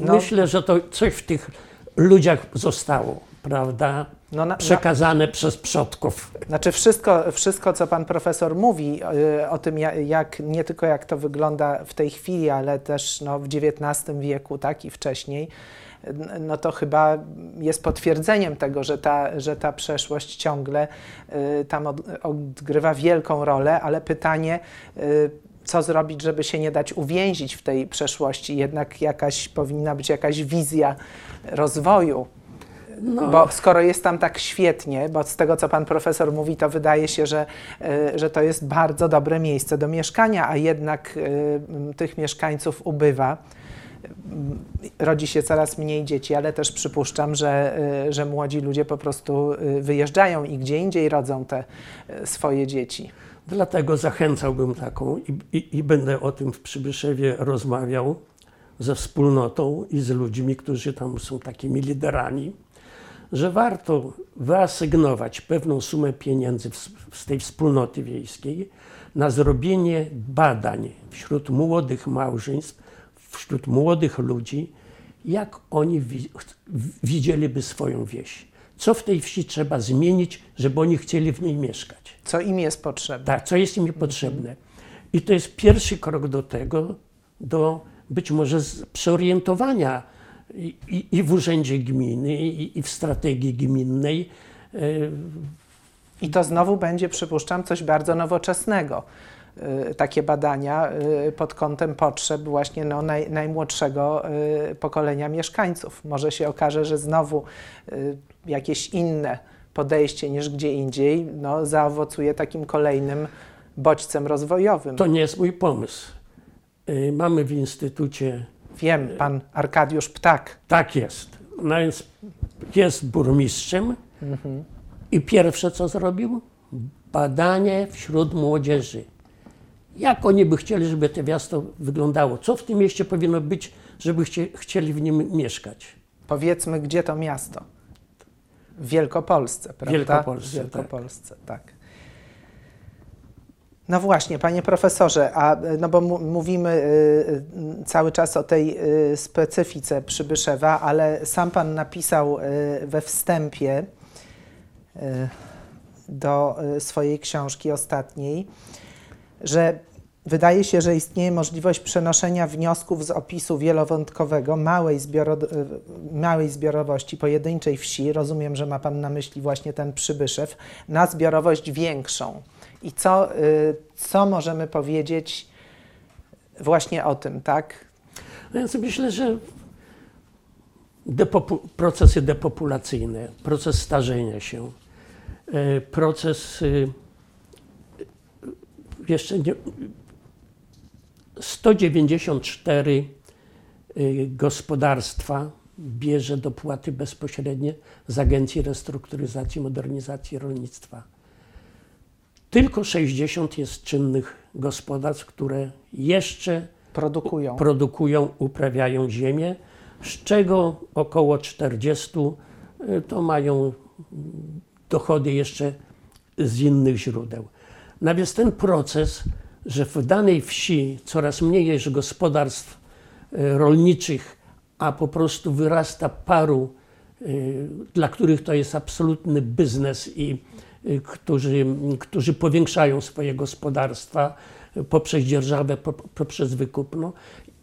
No. Myślę, że to coś w tych ludziach zostało, prawda? No, na, na, Przekazane przez przodków. Znaczy wszystko, wszystko, co pan profesor mówi y, o tym, ja- jak, nie tylko jak to wygląda w tej chwili, ale też no, w XIX wieku, tak i wcześniej, no to chyba jest potwierdzeniem tego, że ta, że ta przeszłość ciągle y, tam od, odgrywa wielką rolę, ale pytanie, y, co zrobić, żeby się nie dać uwięzić w tej przeszłości? Jednak jakaś powinna być jakaś wizja rozwoju. No, Bo skoro jest tam tak świetnie, bo z tego co pan profesor mówi, to wydaje się, że, y, że to jest bardzo dobre miejsce do mieszkania, a jednak m, tych mieszkańców ubywa. Mm, Rodzi się coraz mniej dzieci, ale też przypuszczam, że, że młodzi ludzie po prostu wyjeżdżają i gdzie indziej rodzą te swoje dzieci. Dlatego zachęcałbym taką i, i, i będę o tym w Przybyszewie rozmawiał ze wspólnotą i z ludźmi, którzy tam są takimi liderami, że warto wyasygnować pewną sumę pieniędzy z tej wspólnoty wiejskiej na zrobienie badań wśród młodych małżeństw, wśród młodych ludzi, jak oni widzieliby swoją wieś. Co w tej wsi trzeba zmienić, żeby oni chcieli w niej mieszkać. Co im jest potrzebne? Tak, co jest im potrzebne. I to jest pierwszy krok do tego, do być może przeorientowania i, i, w urzędzie gminy, i, i w strategii gminnej. I to znowu będzie, przypuszczam, coś bardzo nowoczesnego. Y, Takie badania y, pod kątem potrzeb właśnie no, naj, najmłodszego y, pokolenia mieszkańców. Może się okaże, że znowu jakieś inne podejście niż gdzie indziej no, zaowocuje takim kolejnym bodźcem rozwojowym. To nie jest mój pomysł. Mamy w instytucie, Wiem, pan Arkadiusz Ptak. tak jest, no więc jest burmistrzem i pierwsze co zrobił? Badanie wśród młodzieży. Jak oni by chcieli, żeby to miasto wyglądało? Co w tym mieście powinno być, żeby chcie, chcieli w nim mieszkać? Powiedzmy, gdzie to miasto? W Wielkopolsce, prawda? Wielkopolsce, W Wielkopolsce, tak. No właśnie, panie profesorze, a no bo mówimy y, y, cały czas o tej y, specyfice Przybyszewa, ale sam pan napisał y, we wstępie y, do y, swojej książki ostatniej, że wydaje się, że istnieje możliwość przenoszenia wniosków z opisu wielowątkowego małej, zbioro, małej zbiorowości pojedynczej wsi, rozumiem, że ma Pan na myśli właśnie ten Przybyszew, na zbiorowość większą. I co, y, co możemy powiedzieć właśnie o tym, tak? No Więc myślę, że depopu- procesy depopulacyjne, proces starzenia się, e, proces y, jeszcze nie, 194 y, gospodarstwa bierze dopłaty bezpośrednie z Agencji Restrukturyzacji i Modernizacji Rolnictwa. Tylko 60 jest czynnych gospodarstw, które jeszcze Produkują. produkują, uprawiają ziemię, z czego około 40 y, to mają dochody jeszcze z innych źródeł. Więc ten proces, że w danej wsi coraz mniej jest gospodarstw y, rolniczych, a po prostu wyrasta paru, y, dla których to jest absolutny biznes i którzy, którzy powiększają swoje gospodarstwa poprzez dzierżawę, po- poprzez wykup. No,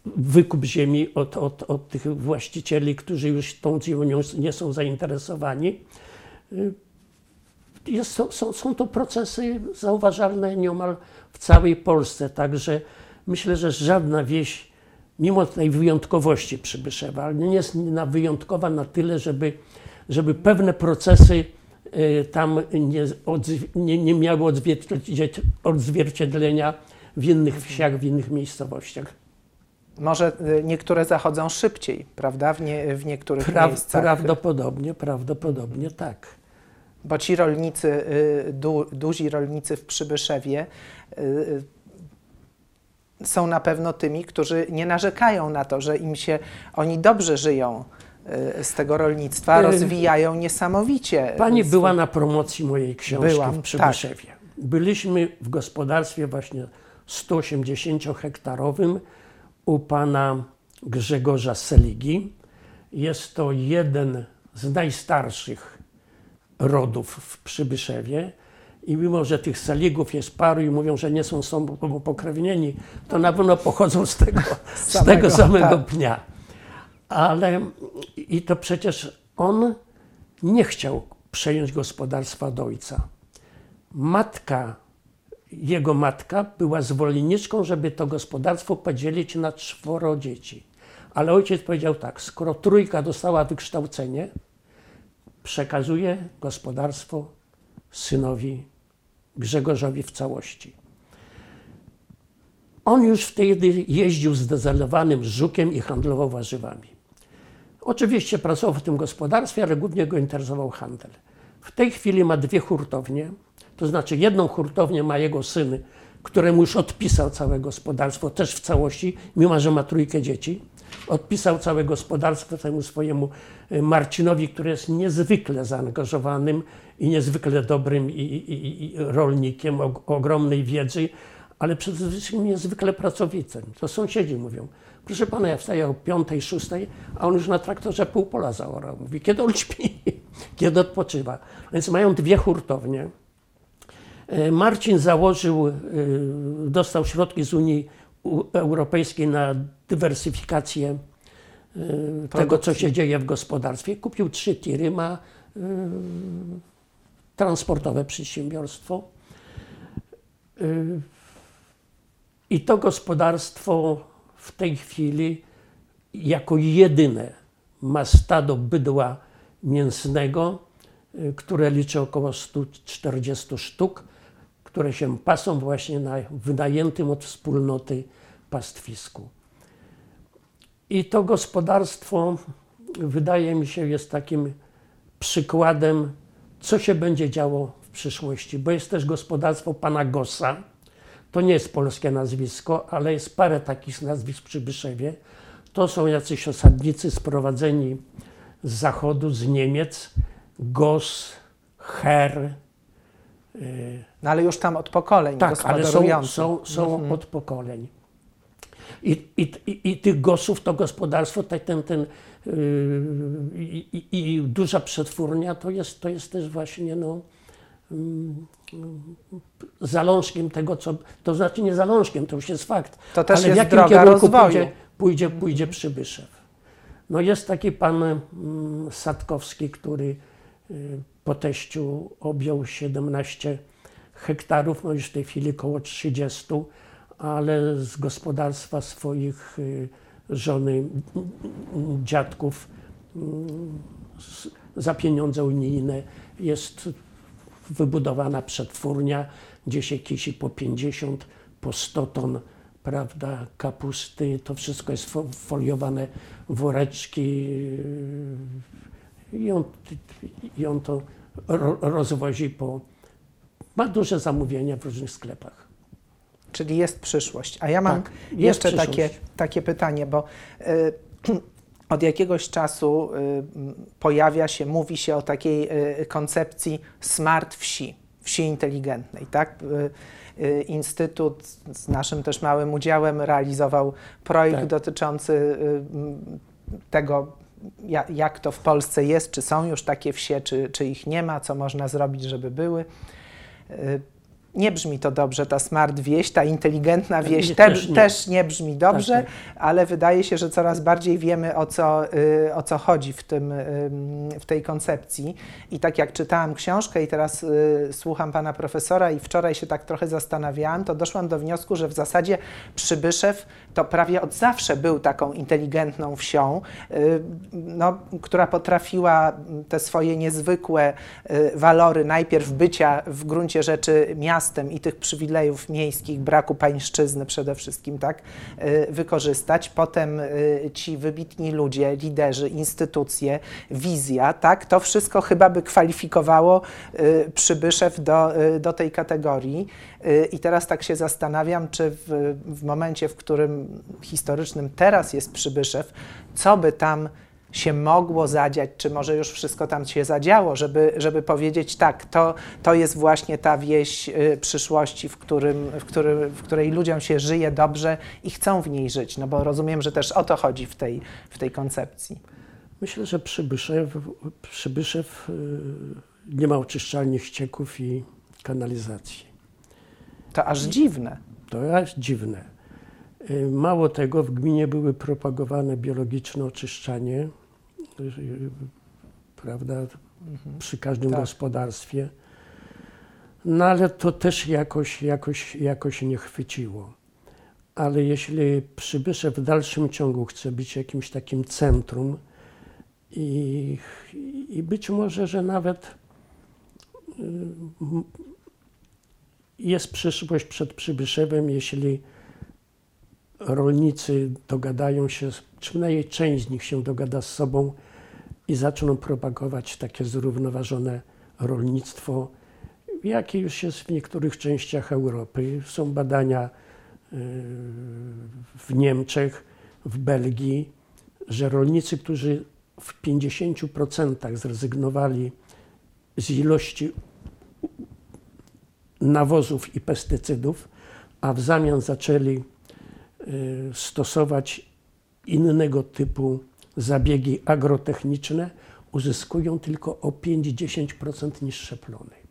wykup ziemi od, od, od tych właścicieli, którzy już tą ziemią nie są zainteresowani. Jest, są, są, to procesy zauważalne nieomal w całej Polsce, także myślę, że żadna wieś, mimo tej wyjątkowości Przybyszewa, nie jest na wyjątkowa na tyle, żeby, żeby pewne procesy tam nie, odzw- nie, nie miały odzwierciedle- odzwierciedlenia w innych wsiach, w innych miejscowościach. Może y, niektóre zachodzą szybciej, prawda? W, nie, w niektórych Pra, miejscach. prawdopodobnie, prawdopodobnie tak. Bo ci rolnicy, y, du, duzi rolnicy w Przybyszewie y, y, są na pewno tymi, którzy nie narzekają na to, że im się, oni dobrze żyją y, z tego rolnictwa, Y, rozwijają niesamowicie. Pani była na promocji mojej książki Byłam, tak. w Przybyszewie. Byliśmy w gospodarstwie właśnie 180-hektarowym u pana Grzegorza Seligi. Jest to jeden z najstarszych rodów w Przybyszewie. I mimo, że tych Seligów jest paru i mówią, że nie są sobą pokrewnieni, to na pewno pochodzą z tego, z Samego, tego samego tak. pnia. Ale i to przecież on nie chciał przejąć gospodarstwa od ojca. Matka, jego matka była zwolenniczką, żeby to gospodarstwo podzielić na czworo dzieci. Ale ojciec powiedział tak, skoro trójka dostała wykształcenie, przekazuje gospodarstwo synowi Grzegorzowi w całości. On już wtedy jeździł zdezelowanym żukiem i handlował warzywami. Oczywiście pracował w tym gospodarstwie, ale głównie go interesował handel. W tej chwili ma dwie hurtownie, to znaczy jedną hurtownię ma jego syn, któremu już odpisał całe gospodarstwo, też w całości, mimo że ma trójkę dzieci. Odpisał całe gospodarstwo temu swojemu y, Marcinowi, który jest niezwykle zaangażowanym i niezwykle dobrym i, i, i rolnikiem o, ogromnej wiedzy, ale przede wszystkim niezwykle pracowitym. To sąsiedzi mówią, proszę pana, ja wstaję o piątej, szóstej, a on już na traktorze pół pola zaorał. Mówi, kiedy on śpi, kiedy odpoczywa. Więc mają dwie hurtownie. E, Marcin założył, e, dostał środki z Unii Europejskiej na dywersyfikację e, tego, co Produkcji. się dzieje w gospodarstwie. Kupił trzy tiry, ma transportowe przedsiębiorstwo. I to gospodarstwo w tej chwili jako jedyne ma stado bydła mięsnego, y, które liczy około 140 sztuk, które się pasą właśnie na wynajętym od wspólnoty pastwisku. I to gospodarstwo, wydaje mi się, jest takim przykładem, co się będzie działo w przyszłości, bo jest też gospodarstwo pana Gossa. To nie jest polskie nazwisko, ale jest parę takich nazwisk w Przybyszewie. To są jacyś osadnicy sprowadzeni z zachodu, z Niemiec. Goss, Her. y, No ale już tam od pokoleń tak, ale są, są, są od pokoleń. I, i, i, I tych gosów to gospodarstwo, te- ten, ten, yy, i, i, duża przetwórnia to jest, to jest też właśnie no, mm, zalążkiem tego, co. To znaczy nie zalążkiem, to już jest fakt. To też ale w jest jakim droga kierunku rozwoju. pójdzie, pójdzie, pójdzie Przybyszew. No jest taki pan mm, Sadkowski, który y, po teściu objął 17 hektarów, no już w tej chwili około 30, ale z gospodarstwa swoich y, żony, dziadków mm, za pieniądze unijne jest wybudowana przetwórnia, gdzie się kisi po 50, po 100 ton prawda, kapusty. To wszystko jest fo- foliowane woreczki i on, i on to ro, rozwozi po... Ma duże zamówienia w różnych sklepach. Czyli jest przyszłość. A ja mam Tak, jeszcze takie, takie pytanie, bo y, od jakiegoś czasu y, pojawia się, mówi się o takiej y, koncepcji smart wsi, wsi inteligentnej, tak? Y, Instytut z naszym też małym udziałem realizował projekt Tak. dotyczący tego, ja, jak to w Polsce jest, czy są już takie wsie, czy, czy ich nie ma, co można zrobić, żeby były. Y, Nie brzmi to dobrze, ta smart wieś, ta inteligentna wieś Nie, te, też też, nie. nie. brzmi dobrze, Tak, ale wydaje się, że coraz bardziej wiemy o co, y, o co chodzi w, tym, ym, w tej koncepcji. I tak jak czytałam książkę i teraz y, słucham pana profesora i wczoraj się tak trochę zastanawiałam, to doszłam do wniosku, że w zasadzie Przybyszew to prawie od zawsze był taką inteligentną wsią, y, no, która potrafiła te swoje niezwykłe y, walory najpierw bycia w gruncie rzeczy miastem i tych przywilejów miejskich, braku pańszczyzny przede wszystkim, tak, y, wykorzystać. Potem ci wybitni ludzie, liderzy, instytucje, wizja, tak, to wszystko chyba by kwalifikowało Przybyszew do, do tej kategorii. I teraz tak się zastanawiam, czy w, w momencie, w którym historycznym teraz jest Przybyszew, co by tam się mogło zadziać, czy może już wszystko tam się zadziało, żeby, żeby powiedzieć tak, to, to jest właśnie ta wieś y, przyszłości, w, którym, w, który, w której ludziom się żyje dobrze i chcą w niej żyć, no bo rozumiem, że też o to chodzi w tej, w tej koncepcji. Myślę, że Przybyszew, Przybyszew y, nie ma oczyszczalni ścieków i kanalizacji. To aż dziwne. To jest dziwne. Y, Mało tego, w gminie były propagowane biologiczne oczyszczanie, y, prawda, przy każdym Tak. gospodarstwie. No ale to też jakoś, jakoś, jakoś nie chwyciło. Ale jeśli Przybyszew w dalszym ciągu chce być jakimś takim centrum i, i być może, że nawet y, jest przyszłość przed Przybyszewem, jeśli rolnicy dogadają się, czy przynajmniej część z nich się dogada z sobą i zaczną propagować takie zrównoważone rolnictwo, jakie już jest w niektórych częściach Europy. Są badania y, w Niemczech, w Belgii, że rolnicy, którzy w 50% zrezygnowali z ilości nawozów i pestycydów, a w zamian zaczęli y, stosować innego typu zabiegi agrotechniczne, uzyskują tylko o 5-10% niższe plony.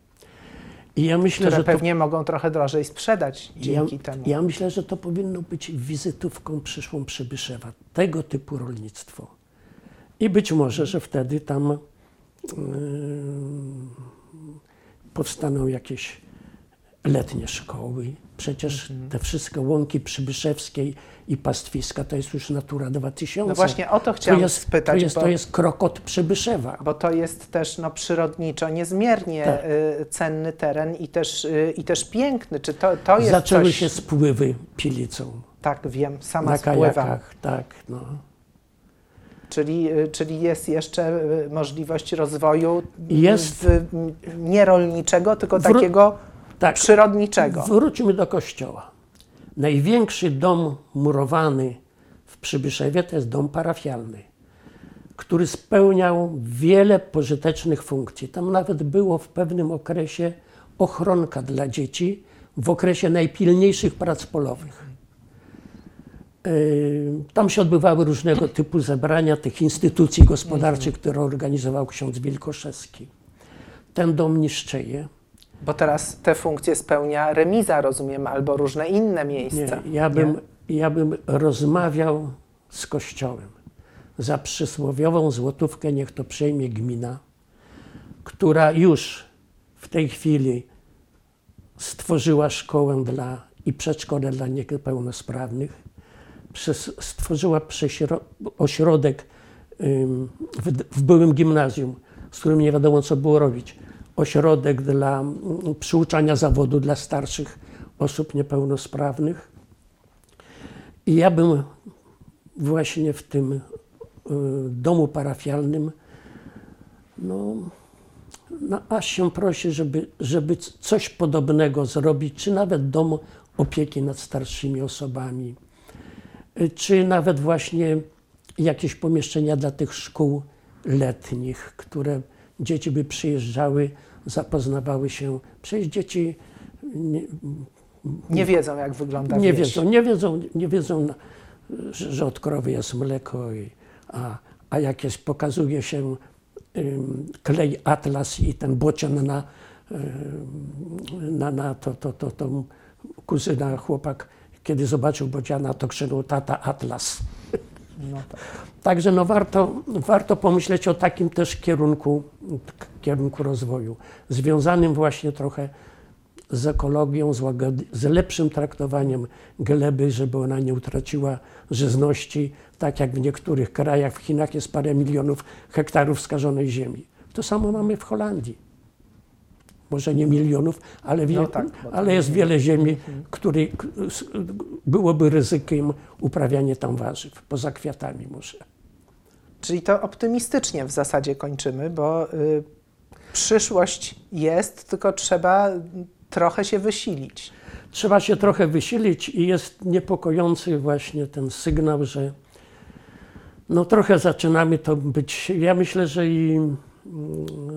I ja myślę, które że to, pewnie mogą trochę drożej sprzedać ja, dzięki temu. ja myślę, że to powinno być wizytówką przyszłą Przybyszewa, tego typu rolnictwo. I być może, że wtedy tam yy, powstaną jakieś letnie szkoły. Przecież Mhm. te wszystkie łąki przybyszewskiej i pastwiska to jest już Natura 2000. No właśnie o to to chciałam jest, spytać, to jest, bo, to jest krokot Przybyszewa. bo to jest też no, przyrodniczo niezmiernie Tak. y, cenny teren i też, y, i też piękny. Czy to, to jest Zaczęły coś... się spływy pilicą Tak, wiem, sama na spływam. kajakach. Tak, no. Czyli, y, czyli jest jeszcze możliwość rozwoju Jest. w, nie rolniczego, tylko takiego tak. przyrodniczego. Wróćmy do kościoła. Największy dom murowany w Przybyszewie to jest dom parafialny, który spełniał wiele pożytecznych funkcji. Tam nawet było w pewnym okresie ochronka dla dzieci w okresie najpilniejszych prac polowych. Yy, Tam się odbywały różnego typu zebrania tych instytucji gospodarczych, które organizował ksiądz Wilkoszewski. Ten dom niszczeje. Bo teraz te funkcje spełnia remiza, rozumiem, albo różne inne miejsca. Nie, ja bym, ja bym rozmawiał z Kościołem. Za przysłowiową złotówkę niech to przejmie gmina, która już w tej chwili stworzyła szkołę dla, i przedszkole dla niepełnosprawnych, stworzyła ośrodek w, w byłym gimnazjum, z którym nie wiadomo co było robić. Ośrodek dla mm, przyuczania zawodu dla starszych osób niepełnosprawnych. I ja bym właśnie w tym y, domu parafialnym, no, no aż się prosi, żeby, żeby coś podobnego zrobić, czy nawet dom opieki nad starszymi osobami, y, czy nawet właśnie jakieś pomieszczenia dla tych szkół letnich, które dzieci by przyjeżdżały, zapoznawały się. Przecież dzieci nie, Nie wiedzą, jak wygląda nie wieś. wiedzą, nie wiedzą, nie wiedzą, że, od krowy jest mleko, i, a, a jak jest, pokazuje się ym, klej atlas i ten bocian na, na, na to, to, to, to kuzyna, chłopak, kiedy zobaczył Bodziana, to krzyknął tata Atlas. No tak. Także no warto, warto pomyśleć o takim też kierunku, kierunku rozwoju, związanym właśnie trochę z ekologią, z, łagody, z lepszym traktowaniem gleby, żeby ona nie utraciła żyzności, tak jak w niektórych krajach, w Chinach jest parę milionów hektarów skażonej ziemi. To samo mamy w Holandii. Może nie milionów, ale, wie, No tak, ale jest nie- wiele ziemi, której k- s- byłoby ryzykiem uprawianie tam warzyw, poza kwiatami może. Czyli to optymistycznie w zasadzie kończymy, bo y, przyszłość jest, tylko trzeba trochę się wysilić. Trzeba się trochę wysilić i jest niepokojący właśnie ten sygnał, że no trochę zaczynamy to być. Ja myślę, że i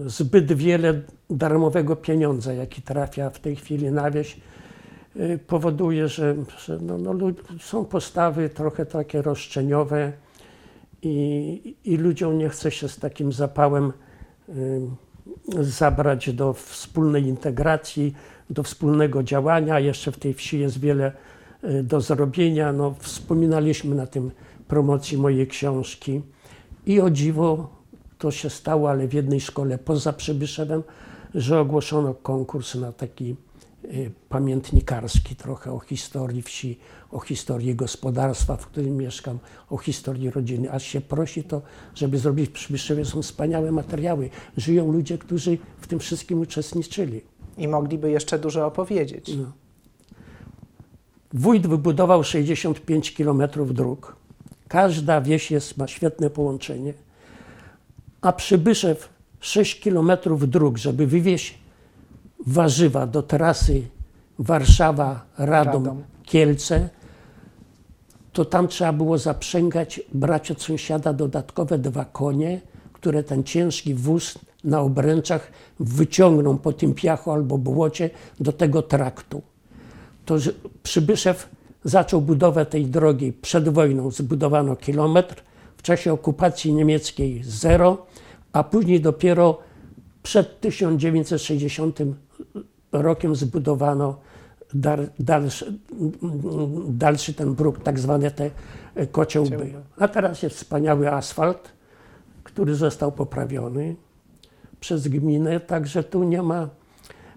zbyt wiele darmowego pieniądza, jaki trafia w tej chwili na wieś, y, powoduje, że, że no, no, są postawy trochę takie roszczeniowe i, i ludziom nie chce się z takim zapałem y, zabrać do wspólnej integracji, do wspólnego działania. Jeszcze w tej wsi jest wiele y, do zrobienia. No, wspominaliśmy na tym promocji mojej książki i o dziwo to się stało, ale w jednej szkole poza Przybyszewem, że ogłoszono konkurs na taki y, pamiętnikarski trochę o historii wsi, o historii gospodarstwa, w którym mieszkam, o historii rodziny. Aż się prosi to, żeby zrobić w Przybyszewie. Są wspaniałe materiały. Żyją ludzie, którzy w tym wszystkim uczestniczyli. I mogliby jeszcze dużo opowiedzieć. No. Wójt wybudował 65 km dróg. Każda wieś jest, ma świetne połączenie. A Przybyszew 6 km dróg, żeby wywieźć warzywa do trasy Warszawa, Radom, Radom. Kielce, to tam trzeba było zaprzęgać, brać od sąsiada dodatkowe dwa konie, które ten ciężki wóz na obręczach wyciągną po tym piachu albo błocie do tego traktu. To Przybyszew zaczął budowę tej drogi przed wojną, zbudowano kilometr, czasie okupacji niemieckiej zero, a później dopiero przed 1960 rokiem zbudowano dalszy, dalszy ten bruk, tak zwane te kociołby. Kociołby. A teraz jest wspaniały asfalt, który został poprawiony przez gminę, także tu nie ma.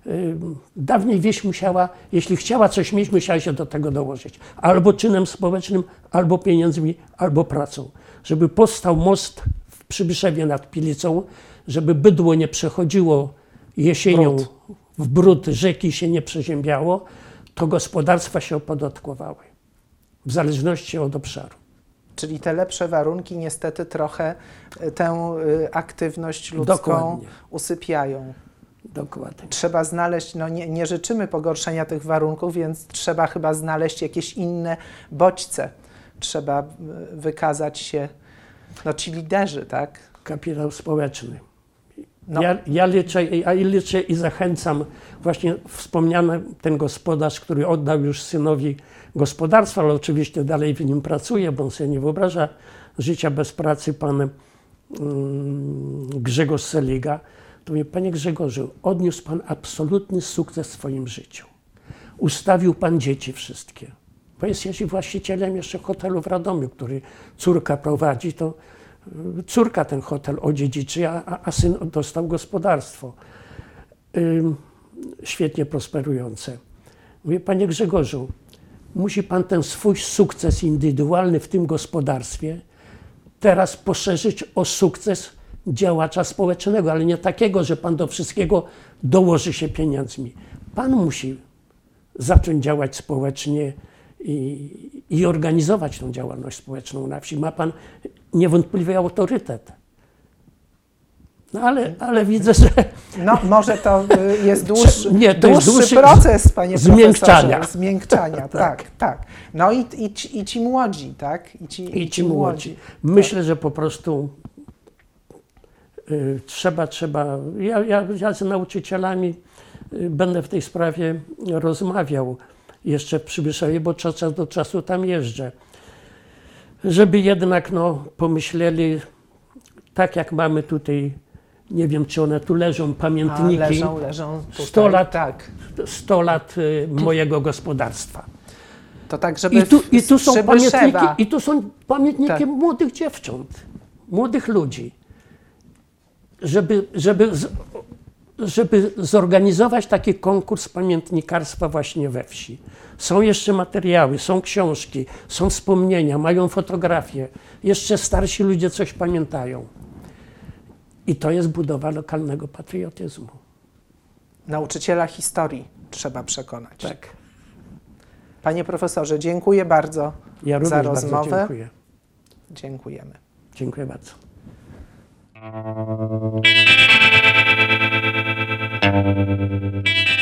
y, Dawniej wieś musiała, jeśli chciała coś mieć, musiała się do tego dołożyć. Albo czynem społecznym, albo pieniędzmi, albo pracą. Żeby powstał most w Przybyszewie nad Pilicą, żeby bydło nie przechodziło jesienią Brud. w brud rzeki się nie przeziębiało, to gospodarstwa się opodatkowały. W zależności od obszaru. Czyli te lepsze warunki niestety trochę y, tę y, aktywność ludzką Dokładnie. usypiają. Dokładnie. Trzeba znaleźć, no nie, nie życzymy pogorszenia tych warunków, więc trzeba chyba znaleźć jakieś inne bodźce. Trzeba y, wykazać się, no ci liderzy, tak? Kapitał społeczny. No. Ja, ja, liczę, ja liczę i zachęcam właśnie wspomniany ten gospodarz, który oddał już synowi gospodarstwo, ale oczywiście dalej w nim pracuje, bo on sobie nie wyobraża życia bez pracy, pan mm, Grzegorz Seliga. To mówię, panie Grzegorzu, odniósł pan absolutny sukces w swoim życiu. Ustawił pan dzieci wszystkie. Bo jest jeszcze właścicielem jeszcze hotelu w Radomiu, który córka prowadzi, to y, córka ten hotel odziedziczy, a, a- syn dostał gospodarstwo. Świetnie prosperujące. Mówię, panie Grzegorzu, musi pan ten swój sukces indywidualny w tym gospodarstwie teraz poszerzyć o sukces działacza społecznego, ale nie takiego, że pan do wszystkiego dołoży się pieniędzmi. Pan musi zacząć działać społecznie i, i organizować tą działalność społeczną na wsi. Ma pan niewątpliwy autorytet. No ale, ale widzę, że No może to y, jest dłuższy, Nie, to dłuższy dłuższy proces, panie zmiękczania. Zmiękczania. tak, tak. No i, i, ci, i ci młodzi, tak? I ci, i ci młodzi. Myślę, że po prostu y, trzeba, trzeba. Ja, ja, ja z nauczycielami y, będę w tej sprawie rozmawiał jeszcze w Przybyszewie, bo czas czas do czasu tam jeżdżę. Żeby jednak no, pomyśleli, tak jak mamy tutaj Nie wiem, czy one tu leżą, A, pamiętniki. leżą, leżą tutaj. 100 lat. Tak. 100 lat y, mojego gospodarstwa. To tak, żeby I tu, i tu są pamiętniki, i tu są pamiętniki Tak. młodych dziewcząt, młodych ludzi. Żeby, żeby, z, żeby zorganizować taki konkurs pamiętnikarstwa właśnie we wsi. Są jeszcze materiały, są książki, są wspomnienia, mają fotografie. Jeszcze starsi ludzie coś pamiętają. I to jest budowa lokalnego patriotyzmu. Nauczyciela historii trzeba przekonać. Tak. Panie profesorze, dziękuję bardzo Ja również za bardzo rozmowę. dziękuję. Dziękujemy. Dziękuję bardzo. Thank you.